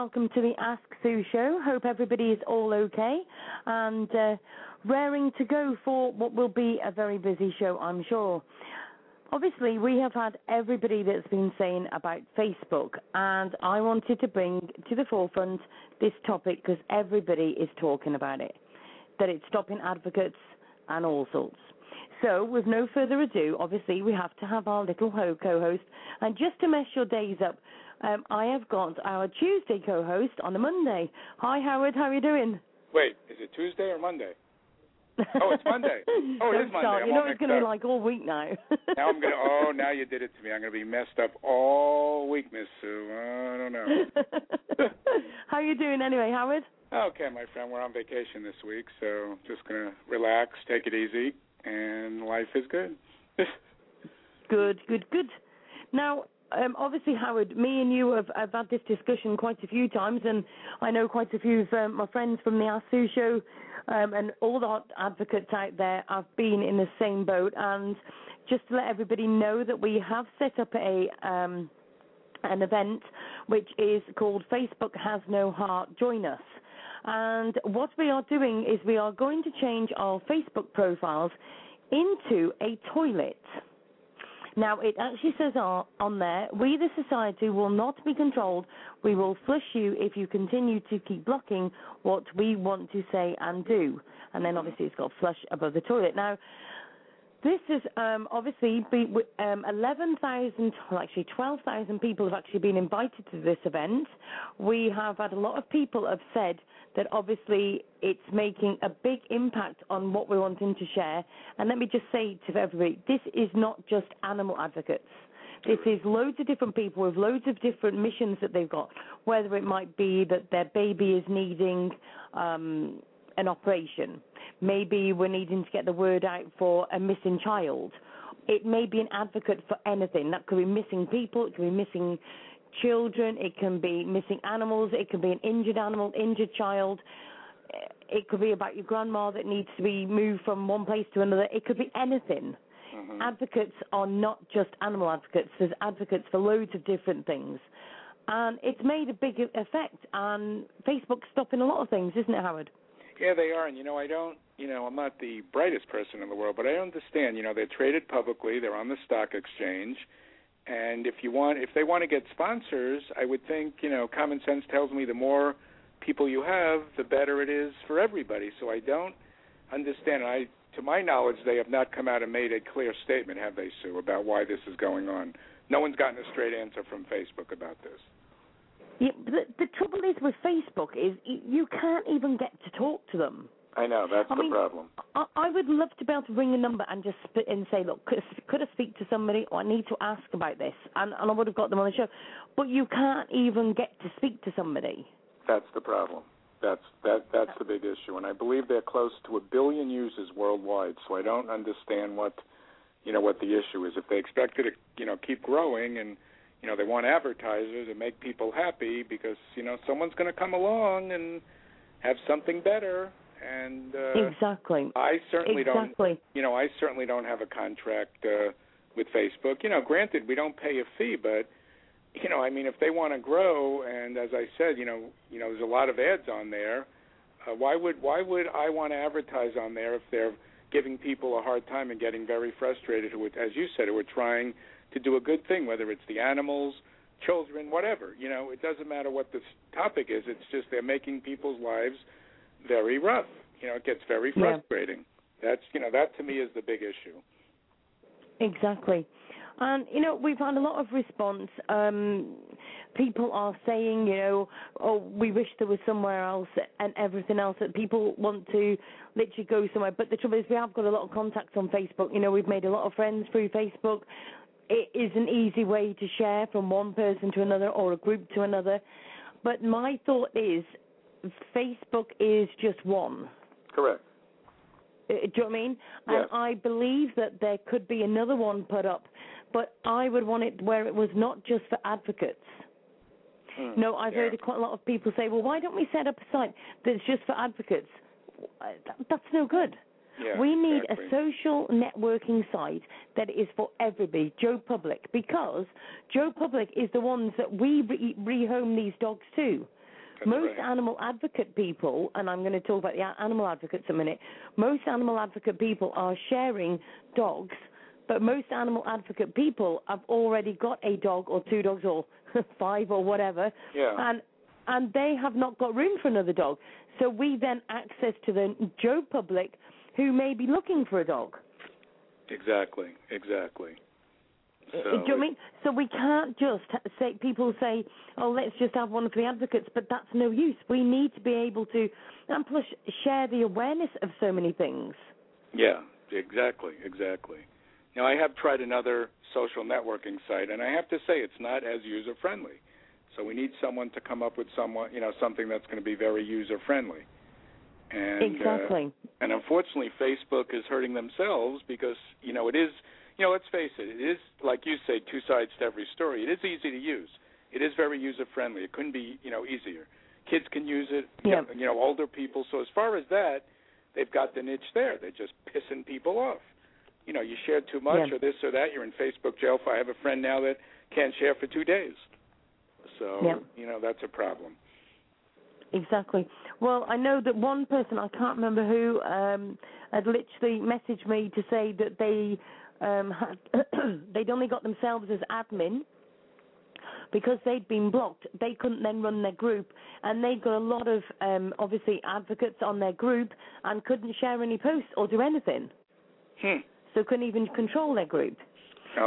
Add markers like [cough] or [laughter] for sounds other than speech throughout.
Welcome to the Ask Sue show. Hope everybody is all okay and uh, raring to go for what will be a very busy show, I'm sure. Obviously, we have had everybody that's been saying about Facebook, and I wanted to bring to the forefront this topic because everybody is talking about it that it's stopping advocates and all sorts. So, with no further ado, obviously, we have to have our little co host. And just to mess your days up, um, I have got our Tuesday co-host on a Monday. Hi, Howard. How are you doing? Wait, is it Tuesday or Monday? Oh, it's Monday. [laughs] Oh, it is Monday. I'm you know it's going to be like all week now. [laughs] now I'm going to. Oh, now you did it to me. I'm going to be messed up all week, Miss Sue. I don't know. [laughs] How are you doing anyway, Howard? Okay, my friend. We're on vacation this week, so just going to relax, take it easy, and life is good. good, good, good. Now, um, obviously, Howard, me and you have, have, had this discussion quite a few times, and I know quite a few of um, my friends from the Ask Sue show um, and all the advocates out there have been in the same boat. And just to let everybody know that we have set up a um, an event which is called Facebook Has No Heart. Join us. And what we are doing is we are going to change our Facebook profiles into a toilet. Now, it actually says on there, we the society will not be controlled. We will flush you if you continue to keep blocking what we want to say and do. And then obviously it's got flush above the toilet. Now, this is um, obviously um, 11,000, well, actually 12,000 people have actually been invited to this event. We have had a lot of people have said that obviously it's making a big impact on what we're wanting to share. And let me just say to everybody, this is not just animal advocates. This is loads of different people with loads of different missions that they've got, whether it might be that their baby is needing um, an operation Maybe we're needing to get the word out for a missing child. It may be an advocate for anything. That could be missing people, it could be missing children, it can be missing animals, it can be an injured animal, injured child. It could be about your grandma that needs to be moved from one place to another. It could be anything. Mm-hmm. Advocates are not just animal advocates. There's advocates for loads of different things. And it's made a big effect on Facebook's stopping a lot of things, isn't it, Howard? Yeah, they are. And, you know, I don't you know, I'm not the brightest person in the world, but I understand, you know, they're traded publicly, they're on the stock exchange, and if you want if they want to get sponsors, I would think, you know, common sense tells me the more people you have, the better it is for everybody. So I don't understand. I to my knowledge, they have not come out and made a clear statement, have they, Sue, about why this is going on. No one's gotten a straight answer from Facebook about this. Yeah, the, the trouble is with Facebook is you can't even get to talk to them. I know that's I the mean, problem. I, I would love to be able to ring a number and just spit and say, look, could, could I speak to somebody, or I need to ask about this, and, and I would have got them on the show. But you can't even get to speak to somebody. That's the problem. That's that that's the big issue, and I believe they're close to a billion users worldwide. So I don't understand what you know what the issue is. If they expect it to you know keep growing and you know they want advertisers and make people happy because you know someone's going to come along and have something better and uh, exactly. I certainly exactly. don't. You know, I certainly don't have a contract uh, with Facebook. You know, granted, we don't pay a fee, but you know, I mean, if they want to grow, and as I said, you know, you know, there's a lot of ads on there. Uh, why would why would I want to advertise on there if they're giving people a hard time and getting very frustrated? Who, as you said, who are trying to do a good thing, whether it's the animals, children, whatever. You know, it doesn't matter what the topic is. It's just they're making people's lives very rough. You know, it gets very frustrating. Yeah. That's you know that to me is the big issue. Exactly. And you know, we've had a lot of response. Um, people are saying, you know, oh, we wish there was somewhere else, and everything else that people want to literally go somewhere. But the trouble is, we have got a lot of contacts on Facebook. You know, we've made a lot of friends through Facebook. It is an easy way to share from one person to another or a group to another. But my thought is, Facebook is just one. Correct. Uh, do you know what I mean? Yes. And I believe that there could be another one put up, but I would want it where it was not just for advocates. Hmm. No, I've yeah. heard quite a lot of people say, well, why don't we set up a site that's just for advocates? Uh, that's no good. Yeah, we need exactly. a social networking site that is for everybody, Joe Public, because Joe Public is the ones that we re- rehome these dogs to. Most right. animal advocate people, and I'm going to talk about the animal advocates a minute, most animal advocate people are sharing dogs, but most animal advocate people have already got a dog or two dogs or [laughs] five or whatever, Yeah. and and they have not got room for another dog. So we then access to the Joe public who may be looking for a dog. Exactly. Exactly. So Uh, Do you know what I mean? So we can't just say people say, "Oh, let's just have one for the advocates," but that's no use. We need to be able to, and plus share the awareness of so many things. Yeah, exactly, exactly. Now I have tried another social networking site, and I have to say it's not as user friendly. So we need someone to come up with someone, you know, something that's going to be very user friendly. And uh, exactly. and unfortunately, Facebook is hurting themselves because you know it is. You know, let's face it. It is like you say, two sides to every story. It is easy to use. It is very user friendly. It couldn't be you know easier. Kids can use it. Yeah. You know, older people. So as far as that, they've got the niche there. They're just pissing people off. You know, you share too much Yeah. or this or that. You're in Facebook jail. I have a friend now that can't share for two days. So Yeah. you know that's a problem. Exactly. Well, I know that one person, I can't remember who, um, had literally messaged me to say that they um, had [clears throat] they'd only got themselves as admin because they'd been blocked. They couldn't then run their group, and they'd got a lot of um, obviously advocates on their group and couldn't share any posts or do anything, Hmm. so couldn't even control their group.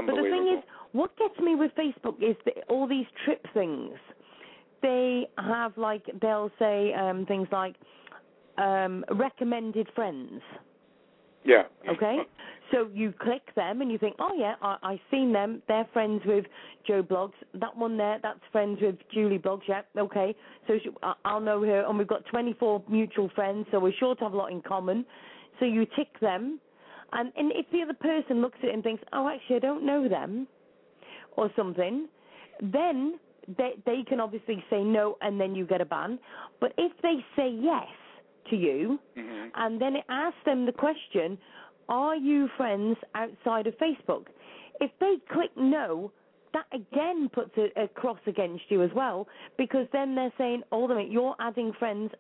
But the thing is, what gets me with Facebook is all these trip things. They have like they'll say um, things like um, recommended friends. yeah. Okay, so you click them and you think, oh yeah, I, I've seen them. They're friends with Joe Bloggs. That one there, that's friends with Julie Bloggs. Yeah, okay. So she, I- I'll know her, and we've got 24 mutual friends, so we're sure to have a lot in common. So you tick them, and, and if the other person looks at it and thinks, oh, actually, I don't know them, or something, then they they can obviously say no, and then you get a ban. But if they say yes to you, hmm and then it asks them the question, are you friends outside of Facebook? If they click no, that again puts a, a cross against you as well, because then they're saying, minute, you're adding friends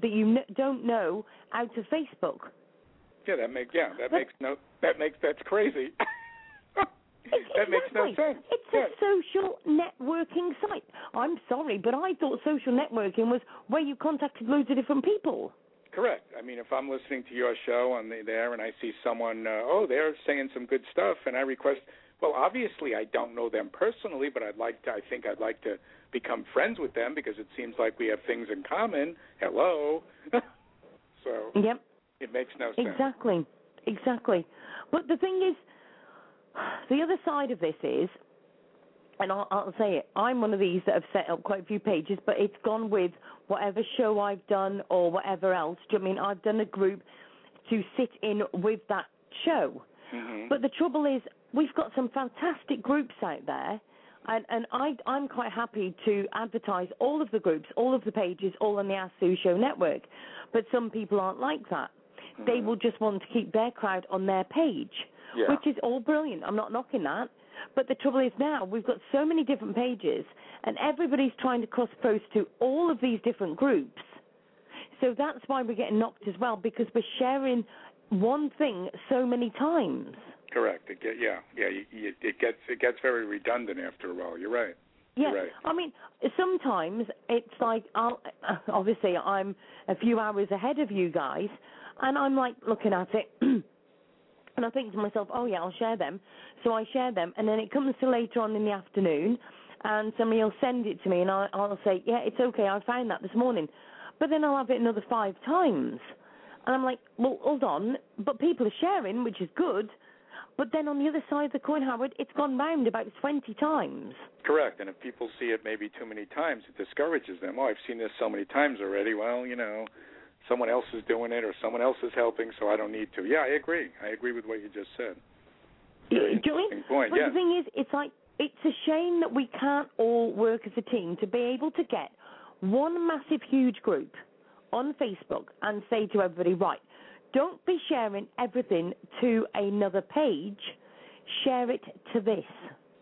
that you n- don't know out of Facebook. Yeah, that makes yeah, that But- makes no that makes that's crazy. [laughs] that makes no sense. It's yeah. a social networking site. I'm sorry, but I thought social networking was where you contacted loads of different people. Correct. I mean, if I'm listening to your show on the, there and I see someone, uh, oh, they're saying some good stuff, and I request, well, obviously I don't know them personally, but I'd like to. I think I'd like to become friends with them because it seems like we have things in common. Hello. [laughs] so Yep. it makes no sense. Exactly, exactly. But the thing is, the other side of this is, and I'll, I'll say it, I'm one of these that have set up quite a few pages, but it's gone with whatever show I've done or whatever else. Do you know I mean I've done a group to sit in with that show? hmm But the trouble is, we've got some fantastic groups out there, and, and I, I'm quite happy to advertise all of the groups, all of the pages, all on the Ask Sue Show network. But some people aren't like that. They will just want to keep their crowd on their page, Yeah. which is all brilliant. I'm not knocking that. But the trouble is now we've got so many different pages, and everybody's trying to cross post to all of these different groups. So that's why we're getting knocked as well because we're sharing one thing so many times. Correct. It get, yeah, yeah. You, you, it gets it gets very redundant after a while. You're right. Yeah, Right. I mean, sometimes it's like I'll obviously I'm a few hours ahead of you guys, and I'm like looking at it, [clears throat] and I think to myself, oh yeah, I'll share them. So I share them, and then it comes to later on in the afternoon, and somebody will send it to me, and I, I'll say, yeah, it's okay, I found that this morning, but then I'll have it another five times, and I'm like, well, hold on, but people are sharing, which is good. But then on the other side of the coin, Howard, it's gone round about 20 times. Correct. And if people see it maybe too many times, it discourages them. Oh, I've seen this so many times already. Well, you know, someone else is doing it or someone else is helping, so I don't need to. Yeah, I agree. I agree with what you just said. Very Do you know what I mean? interesting point. But yeah. the thing is, it's like it's a shame that we can't all work as a team to be able to get one massive, huge group on Facebook and say to everybody, right, don't be sharing everything to another page. Share it to this.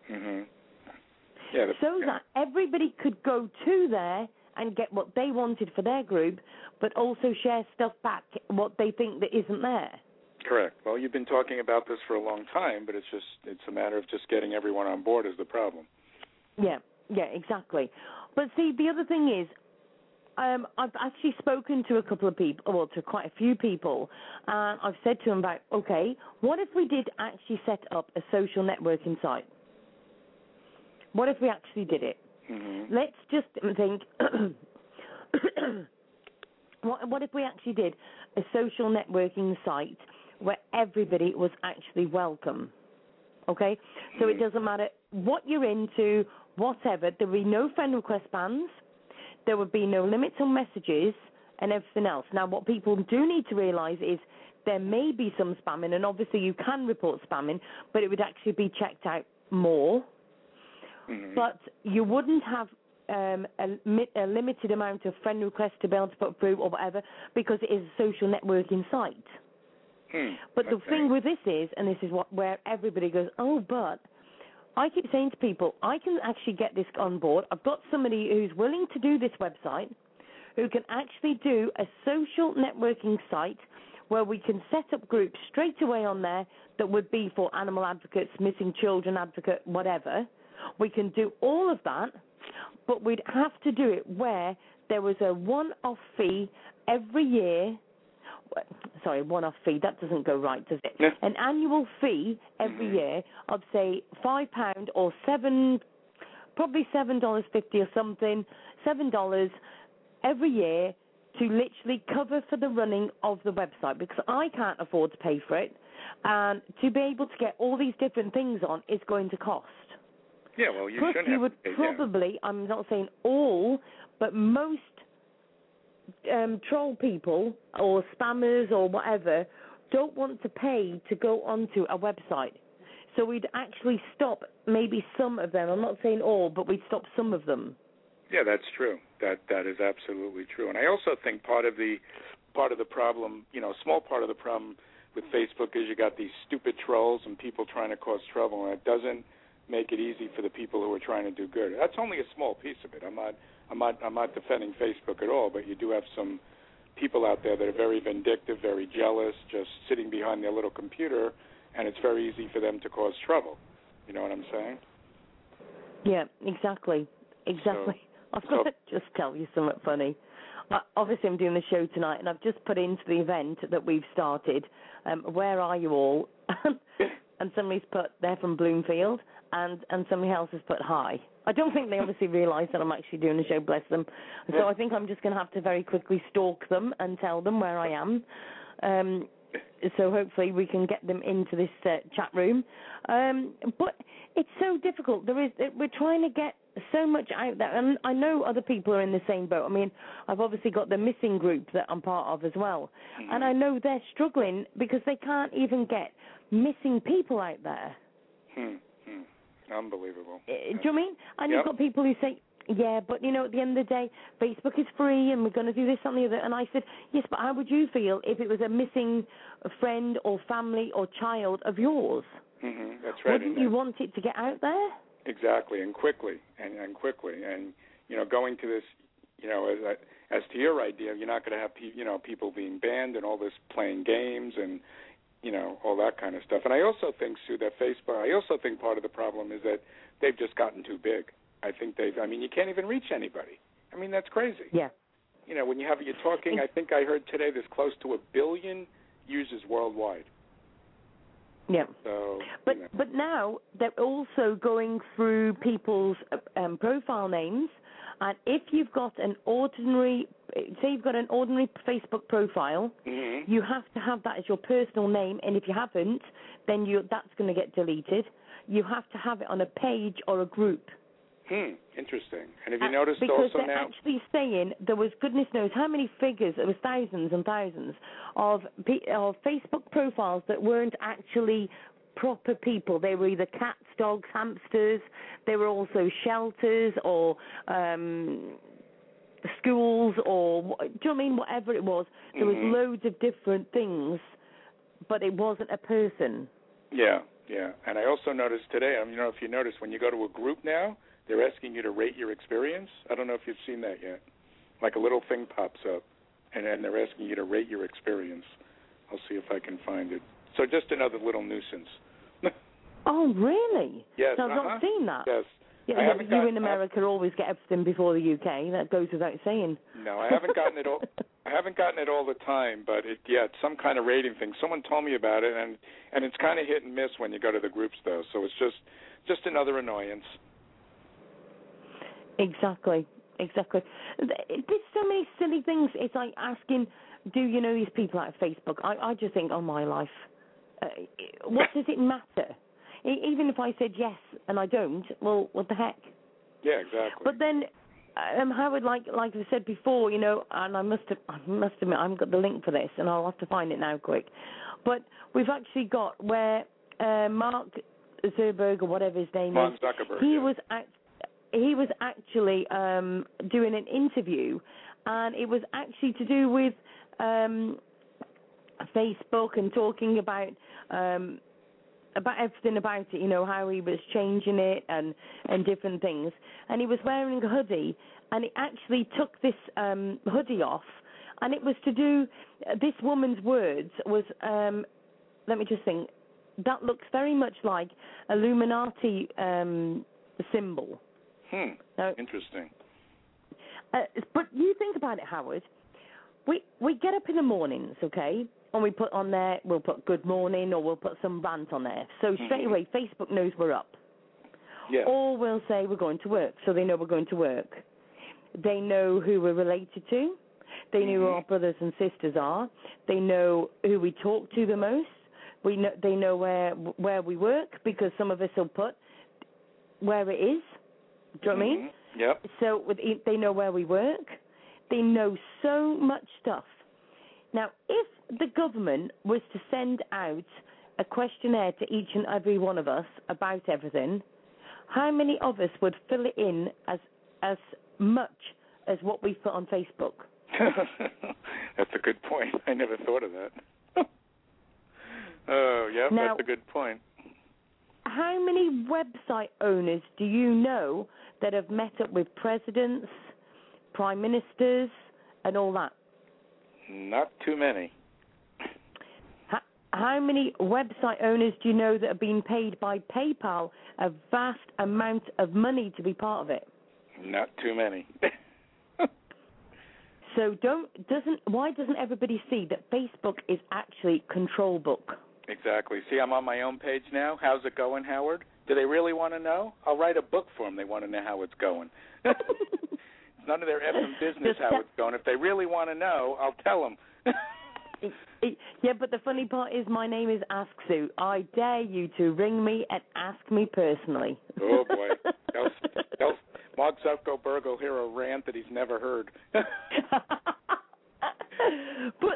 hmm Yeah. So yeah. that everybody could go to there and get what they wanted for their group, but also share stuff back what they think that isn't there. Correct. Well, you've been talking about this for a long time, but it's just it's a matter of just getting everyone on board is the problem. Yeah, yeah, exactly. But see, the other thing is, um, I've actually spoken to a couple of people, well, to quite a few people, and I've said to them about, okay, what if we did actually set up a social networking site? What if we actually did it? hmm Let's just think. [coughs] what, what if we actually did a social networking site where everybody was actually welcome? Okay, so it doesn't matter what you're into, whatever. There would be no friend request bans. There would be no limits on messages and everything else. Now, what people do need to realise is there may be some spamming, and obviously you can report spamming, but it would actually be checked out more hmm but you wouldn't have um, a, a limited amount of friend requests to be able to put through or whatever because it is a social networking site. Hmm. But the thing with this is, and this is what where everybody goes, oh, but I keep saying to people, I can actually get this on board. I've got somebody who's willing to do this website, who can actually do a social networking site where we can set up groups straight away on there that would be for animal advocates, missing children advocate, whatever. We can do all of that, but we'd have to do it where there was a one-off fee every year. Sorry, one-off fee. That doesn't go right, does it? Yeah. An annual fee every Mhm. year of say five pound or seven, probably seven dollars fifty or something, seven dollars every year to literally cover for the running of the website because I can't afford to pay for it, and to be able to get all these different things on is going to cost. Yeah. Well, you Plus, shouldn't you have would to pay, yeah. probably, I'm not saying all, but most um, troll people or spammers or whatever don't want to pay to go onto a website. So we'd actually stop maybe some of them. I'm not saying all, but we'd stop some of them. Yeah, that's true. That that is absolutely true. And I also think part of the part of the problem, you know, small part of the problem with Facebook is you got these stupid trolls and people trying to cause trouble, and it doesn't make it easy for the people who are trying to do good. That's only a small piece of it. I'm not I'm not I'm not defending Facebook at all, but you do have some people out there that are very vindictive, very jealous, just sitting behind their little computer, and it's very easy for them to cause trouble. You know what I'm saying? Yeah, exactly. Exactly. [laughs] I've so- got to just tell you something funny. Uh, obviously, I'm doing the show tonight, and I've just put into the event that we've started. Um, where are you all? [laughs] [laughs] and somebody's put they're from Bloomfield, and and somebody else has put hi. I don't think they obviously realise that I'm actually doing the show. Bless them. So I think I'm just going to have to very quickly stalk them and tell them where I am. Um, so hopefully we can get them into this uh, chat room. Um, but it's so difficult. There is we're trying to get so much out there, and I know other people are in the same boat. I mean, I've obviously got the missing group that I'm part of as well, and I know they're struggling because they can't even get missing people out there. Hmm. Unbelievable. Uh, Do you know I mean? And Yep. you've got people who say, yeah, but you know, at the end of the day, Facebook is free and we're going to do this, something, the other. And I said, yes, but how would you feel if it was a missing friend or family or child of yours? Mm-hmm. That's right. Wouldn't and you want it to get out there? Exactly, and quickly, and and quickly, and you know, going to this, you know, as as to your idea, you're not going to have pe- you know people being banned and all this playing games and you know all that kind of stuff. And I also think, Sue, that Facebook. I also think part of the problem is that they've just gotten too big. I think they've. I mean, you can't even reach anybody. I mean, that's crazy. Yeah. You know, when you have you're talking, I think I heard today there's close to a billion users worldwide. Yeah. So, But you know. but now they're also going through people's um, profile names, and if you've got an ordinary, say you've got an ordinary Facebook profile, Mhm. you have to have that as your personal name, and if you haven't, then you that's going to get deleted. You have to have it on a page or a group. Hmm. Interesting. And have you Uh, noticed because also they're now? actually saying there was goodness knows how many figures, there was thousands and thousands of of Facebook profiles that weren't actually proper people. They were either cats, dogs, hamsters. They were also shelters or um, schools or do you know what I mean? Whatever it was, there Mhm. was loads of different things, but it wasn't a person. Yeah, yeah. And I also noticed today, I don't know if you noticed, when you go to a group now, they're asking you to rate your experience. I don't know if you've seen that yet. Like a little thing pops up, and then they're asking you to rate your experience. I'll see if I can find it. So just another little nuisance. [laughs] Oh, really? yes, So I've uh-huh. not seen that. Yes. Yeah, I you gotten- in America always get everything before the UK. That goes without saying. No, I haven't gotten it all. I haven't gotten it all the time, but it yeah, it's some kind of rating thing. Someone told me about it, and and it's kind of hit and miss when you go to the groups though. So it's just just another annoyance. Exactly, exactly. There's so many silly things. It's like asking, "Do you know these people out of Facebook?" I I just think, "Oh my life, uh, what does it matter?" Even if I said yes and I don't, well, what the heck? Yeah, exactly. But then, um, Howard, like like I said before, you know, and I must have, I must admit, I haven't got the link for this, and I'll have to find it now, quick. But we've actually got where uh, Mark Zuckerberg or whatever his name Mark is, Zuckerberg. he yeah. was act- he was actually um, doing an interview, and it was actually to do with um, Facebook and talking about um, about everything about it. You know how he was changing it and and different things. And he was wearing a hoodie, and he actually took this um, hoodie off, and it was to do. This woman's words was. Um, let me just think. That looks very much like Illuminati um, symbol. Hmm. Now, Interesting. uh, but you think about it, Howard. We we get up in the mornings, okay, and we put on there. We'll put good morning, or we'll put some rant on there. So straight Mhm. away, Facebook knows we're up. Yeah. Or we'll say we're going to work, so they know we're going to work. They know who we're related to. They know who Mhm. our brothers and sisters are. They know who we talk to the most. We know they know where where we work because some of us will put where it is. Do you know what I mean? Mhm. Yep. So with they know where we work. They know so much stuff. Now, if the government was to send out a questionnaire to each and every one of us about everything, how many of us would fill it in as as much as what we put on Facebook? [laughs] that's a good point. I never thought of that. [laughs] oh, yeah, Now- that's a good point. How many website owners do you know that have met up with presidents, prime ministers, and all that? Not too many. How, how many website owners do you know that have been paid by PayPal a vast amount of money to be part of it? Not too many. [laughs] So don't doesn't why doesn't everybody see that Facebook is actually control book? exactly. See, I'm on my own page now. How's it going, Howard? Do they really want to know? I'll write a book for them. They want to know how it's going. [laughs] [laughs] none of their effing business how it's going. If they really want to know, I'll tell them. Yeah, but the funny part is my name is Ask Sue. I dare you to ring me and ask me personally. Oh, boy. [laughs] They'll, they'll, Mark Zuckerberg will hear a rant that he's never heard. [laughs] but,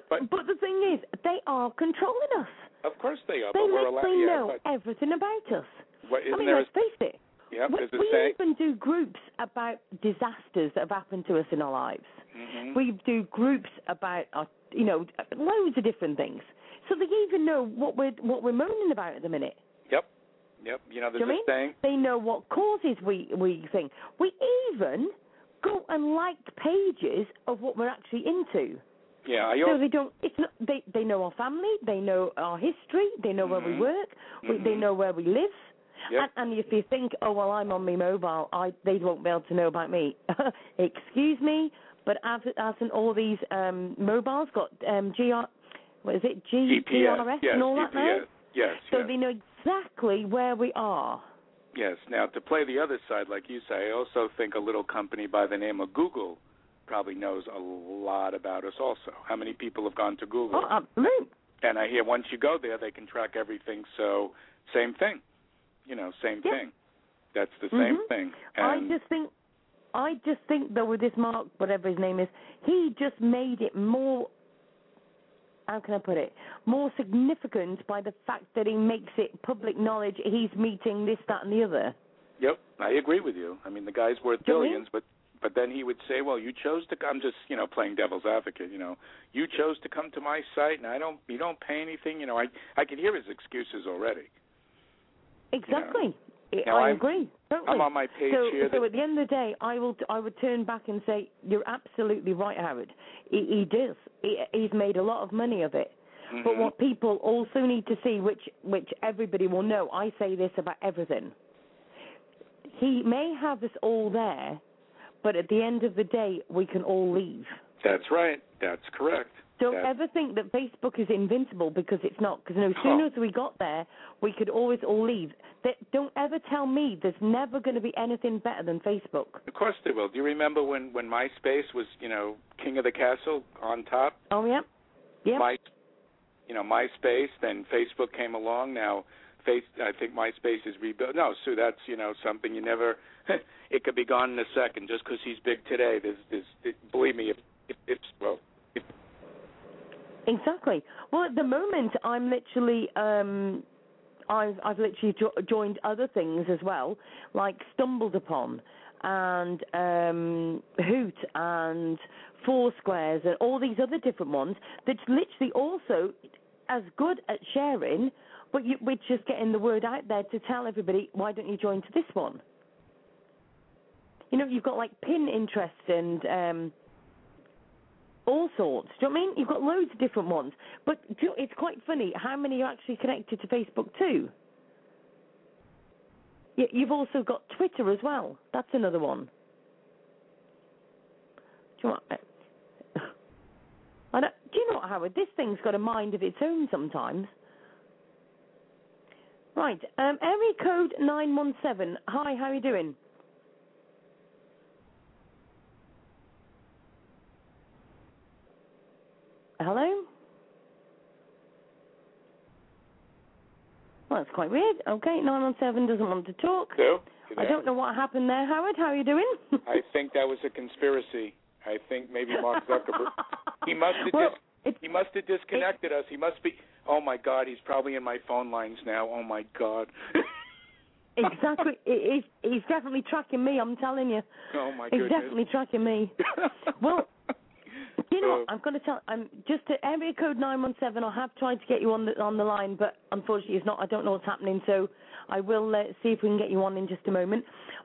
But- but the thing is, they are controlling us. of course they are, They but we're allowed. Yeah, know but everything about us. what, I mean, let's face it. Yep, we we even do groups about disasters that have happened to us in our lives. Mhm. We do groups about, our, you know, loads of different things. So they even know what we're what we're moaning about at the minute. Yep. Yep. You know, there's mean? saying. They know what causes we we think. We even go and like pages of what we're actually into. Yeah, I So they don't. It's not. They they know our family. They know our history. They know where we Mhm. work. We, they Mhm. know where we live. Yep. And, and if you think, oh well, I'm on my mobile, I they won't be able to know about me. [laughs] Excuse me, but as hasn't all these um mobiles got um GR, what is it G GPS. GRS yes, and all that now? GPS. Yes. So yes. they know exactly where we are. Yes. Now, to play the other side, like you say, I also think a little company by the name of Google probably knows a lot about us. Also, how many people have gone to Google? Oh, absolutely. and I hear once you go there, they can track everything. So, same thing. You know, same Yeah. thing. That's the same Mhm. thing. I just think, I just think though with this Mark, whatever his name is, he just made it more. How can I put it? More significant by the fact that he makes it public knowledge. He's meeting this, that, and the other. Yep, I agree with you. I mean, the guy's worth Do you know what billions, but but then he would say, "Well, you chose to come." I'm just you know, playing devil's advocate. You know, you chose to come to my site, and I don't. You don't pay anything. You know, I I can hear his excuses already. Exactly. You know, I I'm, agree. Totally. I'm on my page so, here. so at the end of the day, I will I would turn back and say you're absolutely right, Howard. He, he does. He, he's made a lot of money of it. Mhm. But what people also need to see, which which everybody will know, I say this about everything. He may have us all there, but at the end of the day, we can all leave. That's right. That's correct. Don't That's- ever think that Facebook is invincible because it's not. Because no sooner as we got there, we could always all leave. That, don't ever tell me there's never going to be anything better than Facebook. Of course there will. Do you remember when when MySpace was, you know, king of the castle on top? Oh yeah, yeah. My, you know, MySpace. Then Facebook came along. Now, Face. I think MySpace is rebuilt. No, Sue, that's you know something you never. [laughs] it could be gone in a second just because he's big today. There's, there's, it, believe me, if, if it's well, if, Exactly. Well, at the moment, I'm literally, um, I've I've literally jo- joined other things as well, like StumbleUpon and um, Hoot and Four Squares and all these other different ones. That's literally also as good at sharing, but you, we're just getting the word out there to tell everybody why don't you join to this one. You know, you've got like Pinterest and. Um, all sorts. Do you know what I mean? You've got loads of different ones. But you it's quite funny how many are actually connected to Facebook too. You've also got Twitter as well. That's another one. Do you, know what? [laughs] I don't, do you know what, Howard? This thing's got a mind of its own sometimes. Right. Um, area code 917. Hi, how are you doing? Hello? Well, that's quite weird. Okay, 917 doesn't want to talk. You I don't know what happened there, Howard. How are you doing? I think that was a conspiracy. I think maybe Mark Zuckerberg. [laughs] he must have well, dis- he must have disconnected us. He must be. Oh my God, he's probably in my phone lines now. Oh my God. [laughs] exactly. He- He's, he's definitely tracking me, I'm telling you. oh my He's goodness. definitely tracking me. [laughs] Well, You know, what? I'm going to tell. I'm just at area code nine one seven. I have tried to get you on the on the line, but unfortunately, it's not. I don't know what's happening. So I will uh, see if we can get you on in just a moment.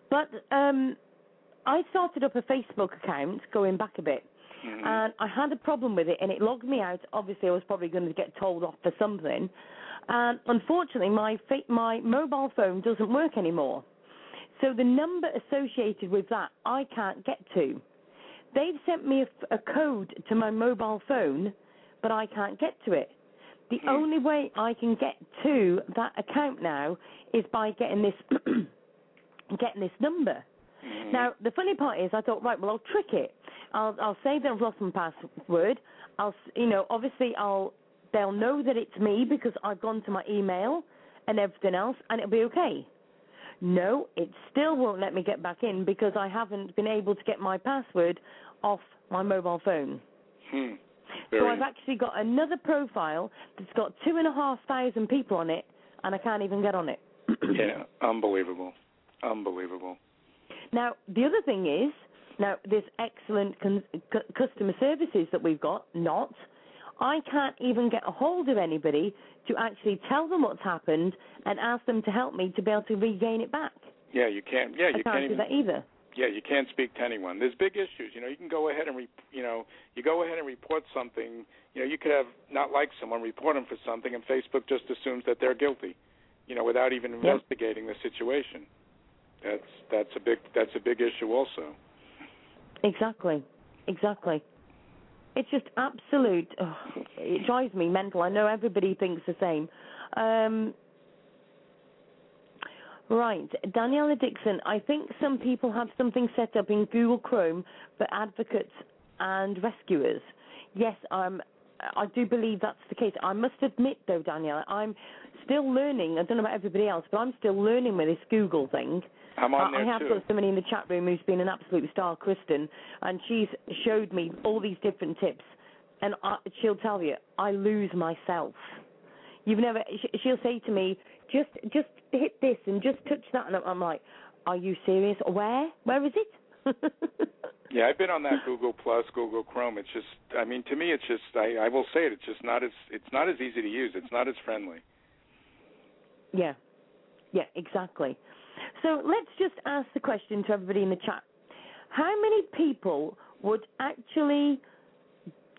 But um, I started up a Facebook account going back a bit, mhm. and I had a problem with it, and it logged me out. Obviously, I was probably going to get told off for something, and unfortunately, my fa- my mobile phone doesn't work anymore. So the number associated with that I can't get to. They've sent me a, a code to my mobile phone, but I can't get to it. The Hmm. only way I can get to that account now is by getting this [clears throat] getting this number. Mhm. Now, the funny part is, I thought, right, well, I'll trick it. I'll I'll say that I've lost my password. I'll, you know, obviously, I'll they'll know that it's me because I've gone to my email and everything else, and it'll be okay. No, it still won't let me get back in because I haven't been able to get my password off my mobile phone. Hmm. So I've actually got another profile that's got two and a half thousand people on it, and I can't even get on it. [coughs] yeah, unbelievable, unbelievable. Now, the other thing is, now this excellent con- c- customer services that we've got, not, I can't even get a hold of anybody to actually tell them what's happened and ask them to help me to be able to regain it back. Yeah, you can't. Yeah, I you can't can't do even. that either. Yeah, you can't speak to anyone. There's big issues. You know, you can go ahead and re- you know, you go ahead and report something. You know, you could have not like someone, report them for something, and Facebook just assumes that they're guilty. You know, without even investigating the situation. That's that's a big that's a big issue also. Exactly, exactly. It's just absolute. Oh, it drives me mental. I know everybody thinks the same. Um, right, Daniela Dixon. I think some people have something set up in Google Chrome for advocates and rescuers. Yes, um, I do believe that's the case. I must admit, though, Daniela, I'm still learning. I don't know about everybody else, but I'm still learning with this Google thing. I'm on I there have too. got somebody in the chat room who's been an absolute star, Kristen, and she's showed me all these different tips. And I, she'll tell you, I lose myself. You've never. sh- She'll say to me, just, just hit this and just touch that, and I'm like, are you serious? Where? Where is it? [laughs] yeah, I've been on that Google Plus, Google Chrome. It's just, I mean, to me, it's just, I, I will say it. It's just not as, it's not as easy to use. It's not as friendly. Yeah, yeah, exactly. So let's just ask the question to everybody in the chat: How many people would actually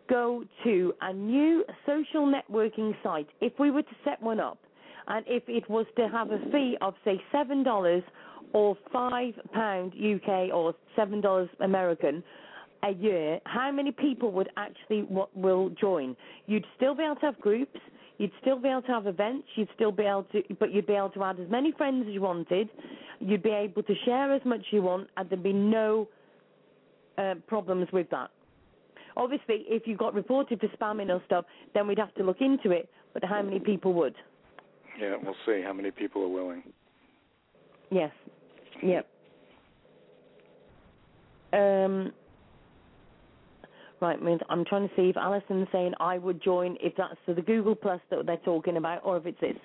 go to a new social networking site if we were to set one up, and if it was to have a fee of say seven dollars or five pound UK or seven dollars American a year, how many people would actually what will join? You'd still be able to have groups. You'd still be able to have events. You'd still be able to, but you'd be able to add as many friends as you wanted. You'd be able to share as much as you want, and there'd be no uh, problems with that. Obviously, if you got reported for spamming or stuff, then we'd have to look into it. But how many people would? Yeah, we'll see how many people are willing. Yes. Yep. Um, right, I'm trying to see if Alison's saying I would join if that's the Google Plus that they're talking about, or if it's this.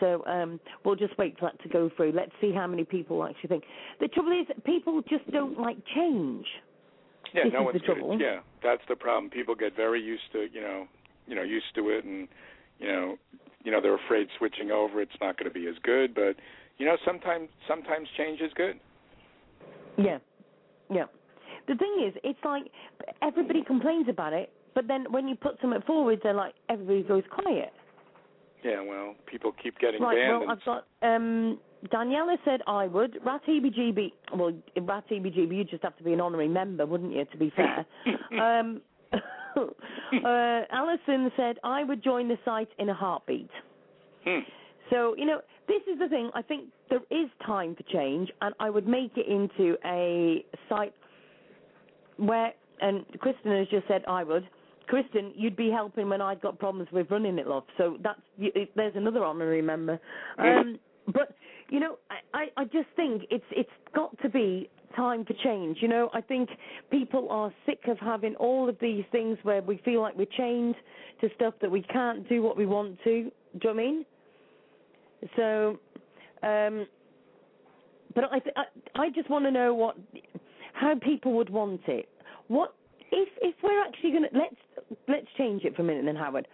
So um, we'll just wait for that to go through. Let's see how many people actually think. The trouble is, people just don't like change. Yeah, this no one's the trouble. Gonna, yeah, that's the problem. People get very used to you know, you know, used to it, and you know, you know, they're afraid switching over. It's not going to be as good, but you know, sometimes sometimes change is good. Yeah, yeah. The thing is, it's like everybody complains about it, but then when you put something forward, they're like everybody goes quiet. Yeah, well, people keep getting right, banned. Well, I've got um, Daniela said I would. RATEBGB, well, RATEBGB, you'd just have to be an honorary member, wouldn't you? To be fair. [laughs] um, [laughs] uh, Alison said I would join the site in a heartbeat. Hmm. So you know, this is the thing. I think there is time for change, and I would make it into a site where. And Kristen has just said I would. Kristen, you'd be helping when I'd got problems with running it, love. So that's there's another honorary member. Um, but you know, I, I just think it's it's got to be time for change. You know, I think people are sick of having all of these things where we feel like we're chained to stuff that we can't do what we want to. Do you know what I mean? So, um, but I, th- I I just want to know what how people would want it. What if if we're actually going to let's let's change it for a minute then Howard.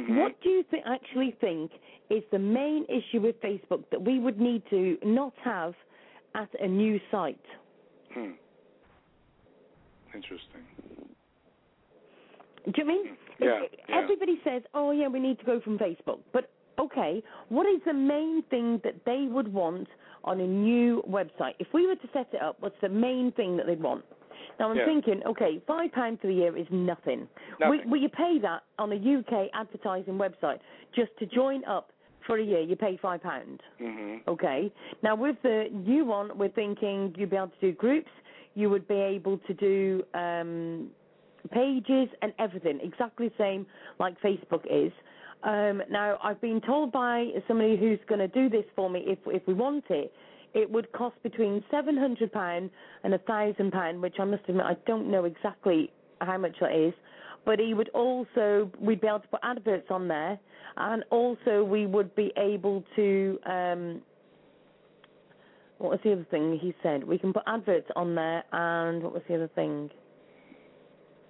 Mm-hmm. What do you th- actually think is the main issue with Facebook that we would need to not have at a new site? Hmm. Interesting. Do you mean? Yeah, yeah. Everybody says, "Oh yeah, we need to go from Facebook," but okay, what is the main thing that they would want on a new website? If we were to set it up, what's the main thing that they'd want? Now I'm Yeah. thinking, okay, five pounds for the year is nothing. Nothing. Will, will you pay that on a UK advertising website just to join up for a year? You pay five pounds. hmm Okay. Now with the new one, we're thinking you'd be able to do groups. You would be able to do um, pages and everything, exactly the same like Facebook is. Um, now I've been told by somebody who's going to do this for me, if if we want it, it would cost between seven hundred pound and a thousand pound, which I must admit I don't know exactly how much that is. But he would also we'd be able to put adverts on there, and also we would be able to. Um, what was the other thing he said? We can put adverts on there, and what was the other thing?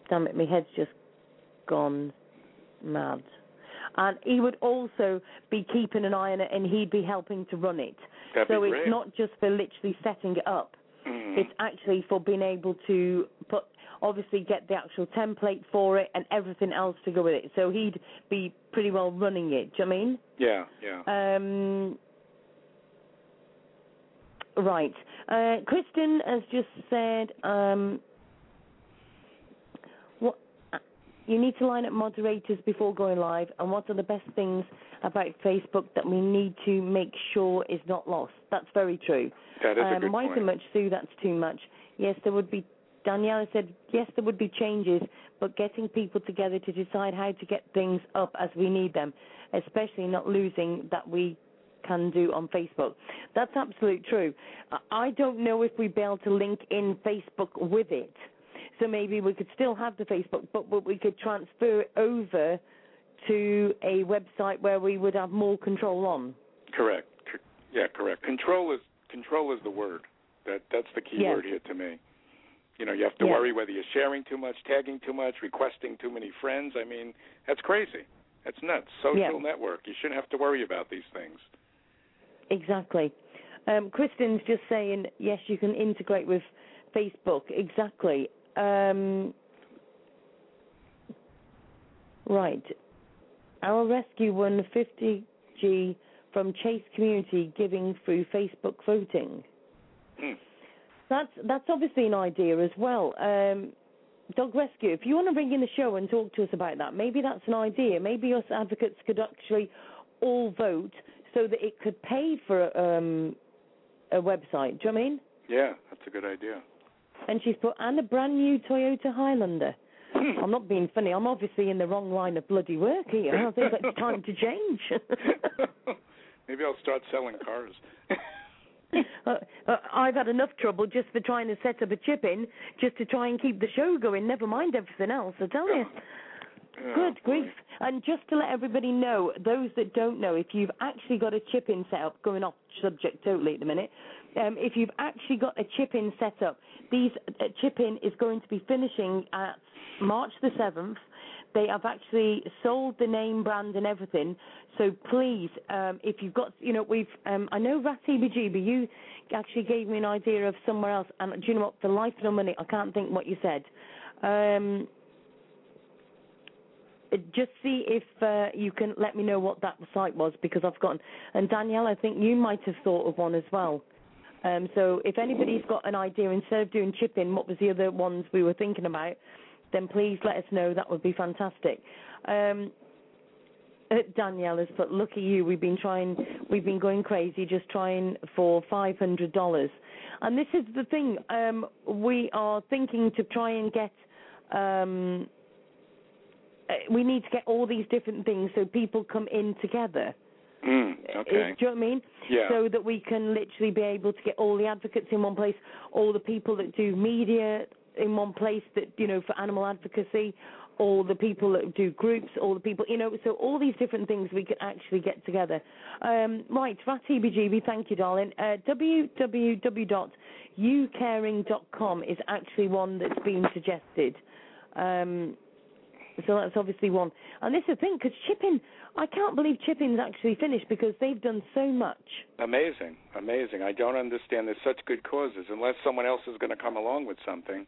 Damn it, my head's just gone mad. And he would also be keeping an eye on it, and he'd be helping to run it. That'd so it's great. not just for literally setting it up. Mhm. It's actually for being able to put, obviously, get the actual template for it and everything else to go with it. So he'd be pretty well running it. Do you know I mean? Yeah, yeah. Um, right. Uh, Kristen has just said, um, what you need to line up moderators before going live, and what are the best things about Facebook that we need to make sure is not lost? That's very true. That is a um, good why point. so much, Sue? That's too much. Yes, there would be. Daniela said, yes, there would be changes, but getting people together to decide how to get things up as we need them, especially not losing that we can do on Facebook. That's absolutely true. I- I don't know if we'd be able to link in Facebook with it. So maybe we could still have the Facebook, but, but we could transfer it over to a website where we would have more control on. Correct. Yeah, correct. Control is control is the word. That that's the key Yeah. word here to me. You know, you have to Yeah. worry whether you're sharing too much, tagging too much, requesting too many friends. I mean, that's crazy. That's nuts. Social Yeah. network. You shouldn't have to worry about these things. Exactly. Um, Kristen's just saying, yes, you can integrate with Facebook. Exactly. Um, right. Our rescue won 50G from Chase Community giving through Facebook voting. Hmm. That's that's obviously an idea as well. Um, Dog Rescue, if you want to bring in the show and talk to us about that, maybe that's an idea. Maybe us advocates could actually all vote so that it could pay for um, a website. Do you know what I mean? Yeah, that's a good idea. And she's put, and a brand new Toyota Highlander. Hmm. I'm not being funny. I'm obviously in the wrong line of bloody work here. I think it's time to change. [laughs] Maybe I'll start selling cars. [laughs] uh, uh, I've had enough trouble just for trying to set up a chip in, just to try and keep the show going. Never mind everything else. I tell you. Oh, Good boy. grief. And just to let everybody know, those that don't know, if you've actually got a chip in set up, going off subject totally at the minute, um, if you've actually got a chip in set up, these uh, chip in is going to be finishing at March the 7th. They have actually sold the name brand and everything. So please, um, if you've got, you know, we've, um, I know RatTBG, you actually gave me an idea of somewhere else. And do you know what? For life no money, I can't think what you said. Um, just see if uh, you can let me know what that site was because I've forgotten. And Danielle, I think you might have thought of one as well. Um, so if anybody's got an idea, instead of doing chip in, what was the other ones we were thinking about, then please let us know. That would be fantastic. Um, uh, Danielle has put, look at you. We've been trying, we've been going crazy just trying for five hundred dollars, and this is the thing. Um, we are thinking to try and get. Um, uh, we need to get all these different things so people come in together. Mm, Uh, okay. Do you know what I mean? Yeah. So that we can literally be able to get all the advocates in one place, all the people that do media in one place that, you know, for animal advocacy, all the people that do groups, all the people, you know, so all these different things we could actually get together. Um, right, RatTBGB, thank you, darling. Uh, www.youcaring.com is actually one that's been suggested. Um, so that's obviously one. And this is the thing, because chip in, I can't believe chip in's actually finished because they've done so much. Amazing, amazing. I don't understand. There's such good causes. Unless someone else is going to come along with something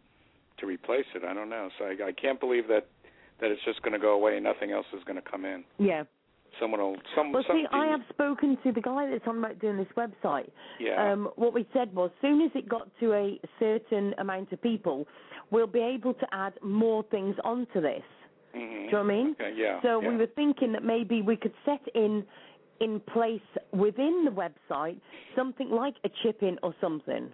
to replace it, I don't know. So I, I can't believe that that it's just going to go away and nothing else is going to come in. Yeah. Someone will. Some. Well, see, I have spoken to the guy that's on about doing this website. Yeah. Um, what we said was, as soon as it got to a certain amount of people, we'll be able to add more things onto this. Mhm. Do you know what I mean? Okay, yeah. So yeah. we were thinking that maybe we could set in in place within the website something like a chip in or something.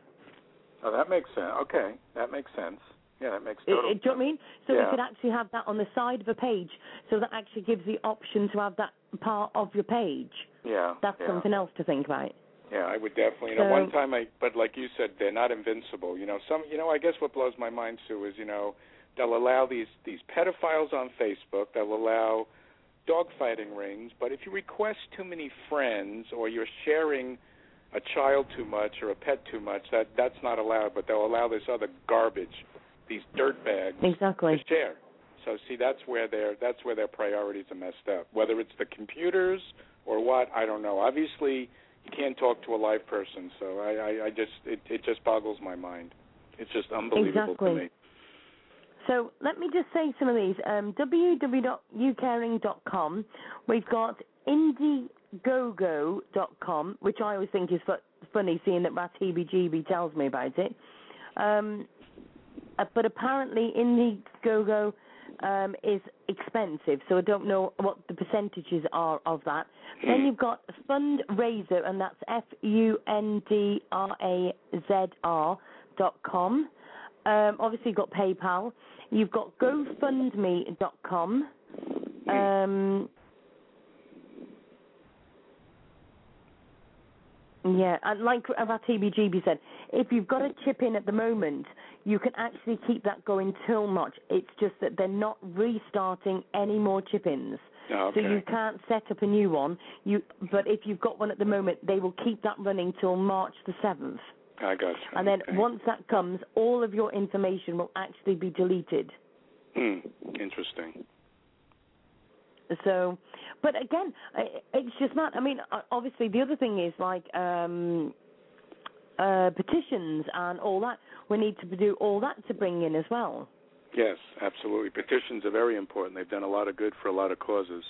Oh, that makes sense. Okay, that makes sense. Yeah, that makes total uh, do you know what I mean? So Yeah. we could actually have that on the side of a page, so that actually gives the option to have that part of your page. Yeah. That's yeah. something else to think about. Yeah, I would definitely. You know, So- one time I, but like you said, they're not invincible. You know, some. You know, I guess what blows my mind too is, you know, they'll allow these these pedophiles on Facebook. They'll allow dogfighting rings, but if you request too many friends or you're sharing a child too much or a pet too much, that that's not allowed. But they'll allow this other garbage, these dirt bags, Exactly. to share. So see, that's where their that's where their priorities are messed up. Whether it's the computers or what, I don't know. Obviously, you can't talk to a live person, so I, I, I just it, it just boggles my mind. It's just unbelievable Exactly. to me. So let me just say some of these. Um, www.youcaring.com. We've got Indiegogo.com, which I always think is fu- funny, seeing that RatTBGB tells me about it. Um, uh, but apparently Indiegogo um, is expensive, so I don't know what the percentages are of that. Then you've got Fundrazr, and that's F U N D R A Z R dot com. Um, obviously, you've got PayPal. You've got GoFundMe.com. Um, yeah, and like our TBGB said, if you've got a chip in at the moment, you can actually keep that going till March. It's just that they're not restarting any more chip ins. Oh, So you can't set up a new one. You, but if you've got one at the moment, they will keep that running till March the seventh. I got you. And then okay. once that comes, all of your information will actually be deleted. Hmm. Interesting. So, but again, it's just not. I mean, obviously, the other thing is like um, uh, petitions and all that. We need to do all that to bring in as well. Yes, absolutely. Petitions are very important. They've done a lot of good for a lot of causes.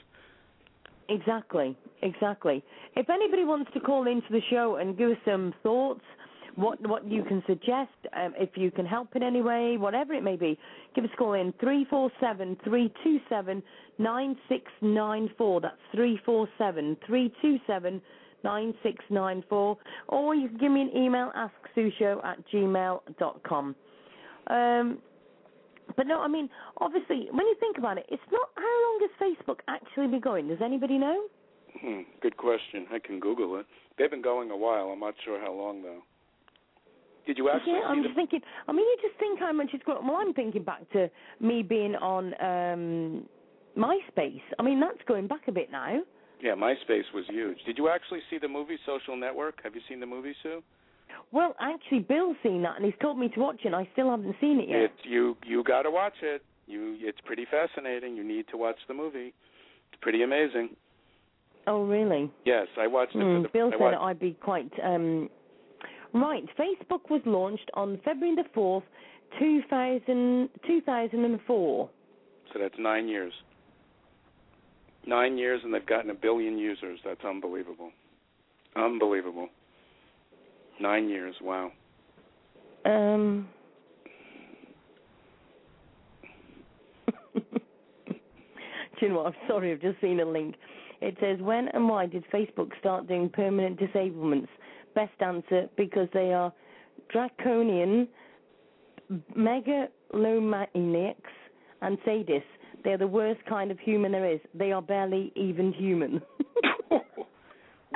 Exactly, exactly. If anybody wants to call into the show and give us some thoughts, what what you can suggest, um, if you can help in any way, whatever it may be, give us a call in three four seven three two seven nine six nine four. That's three four seven three two seven nine six nine four. Or you can give me an email, asksueshow at gmail dot com. Um, but no, I mean, obviously, when you think about it, it's not. How long has Facebook actually been going? Does anybody know? Hmm. Good question. I can Google it. They've been going a while. I'm not sure how long though. Did you actually yeah, I'm just thinking. I mean, you just think how much it's grown. Well, I'm thinking back to me being on um MySpace. I mean, that's going back a bit now. Yeah, MySpace was huge. Did you actually see the movie Social Network? Have you seen the movie, Sue? Well, actually, Bill's seen that, and he's told me to watch it. and I still haven't seen it yet. It, you you got to watch it. You it's pretty fascinating. You need to watch the movie. It's pretty amazing. Oh, really? Yes, I watched it. For the, Bill I said watched, I'd be quite. um Right, Facebook was launched on February the fourth, 2000, 2004. so that's nine years. Nine years, and they've gotten a billion users. That's unbelievable. Unbelievable. Nine years. Wow. Um. [laughs] Do you know what? I'm sorry, I've just seen a link. It says, When and why did Facebook start doing permanent disablements? Best answer because they are draconian, megalomaniacs, and sadists. They're the worst kind of human there is. They are barely even human. [laughs]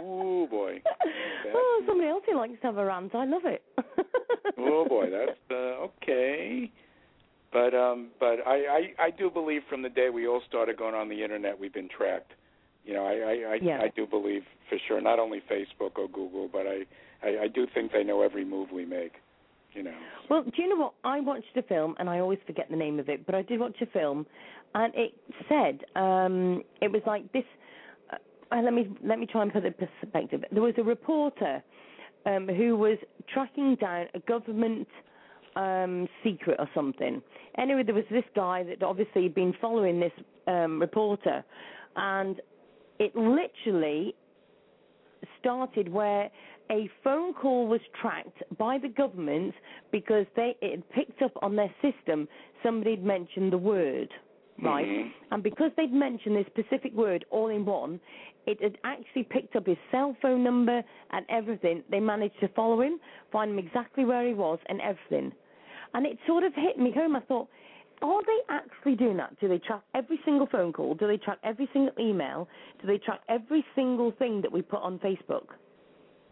oh boy. [laughs] oh, somebody else who likes to have a rant. I love it. [laughs] oh boy, that's uh, okay. But um, but I, I I do believe from the day we all started going on the internet, we've been tracked. You know, I I I, Yeah. I do believe for sure. Not only Facebook or Google, but I, I I do think they know every move we make. You know. Well, do you know what? I watched a film, and I always forget the name of it, but I did watch a film, and it said um, it was like this. Uh, let me let me try and put it in perspective. There was a reporter um, who was tracking down a government um, secret or something. Anyway, there was this guy that obviously had been following this um, reporter, and it literally started where a phone call was tracked by the government because they it had picked up on their system somebody had mentioned the word right? Mhm. and because they'd mentioned this specific word all in one it had actually picked up his cell phone number and everything. They managed to follow him find him exactly where he was and everything. And it sort of hit me home. I thought are they actually doing that? Do they track every single phone call? Do they track every single email? Do they track every single thing that we put on Facebook?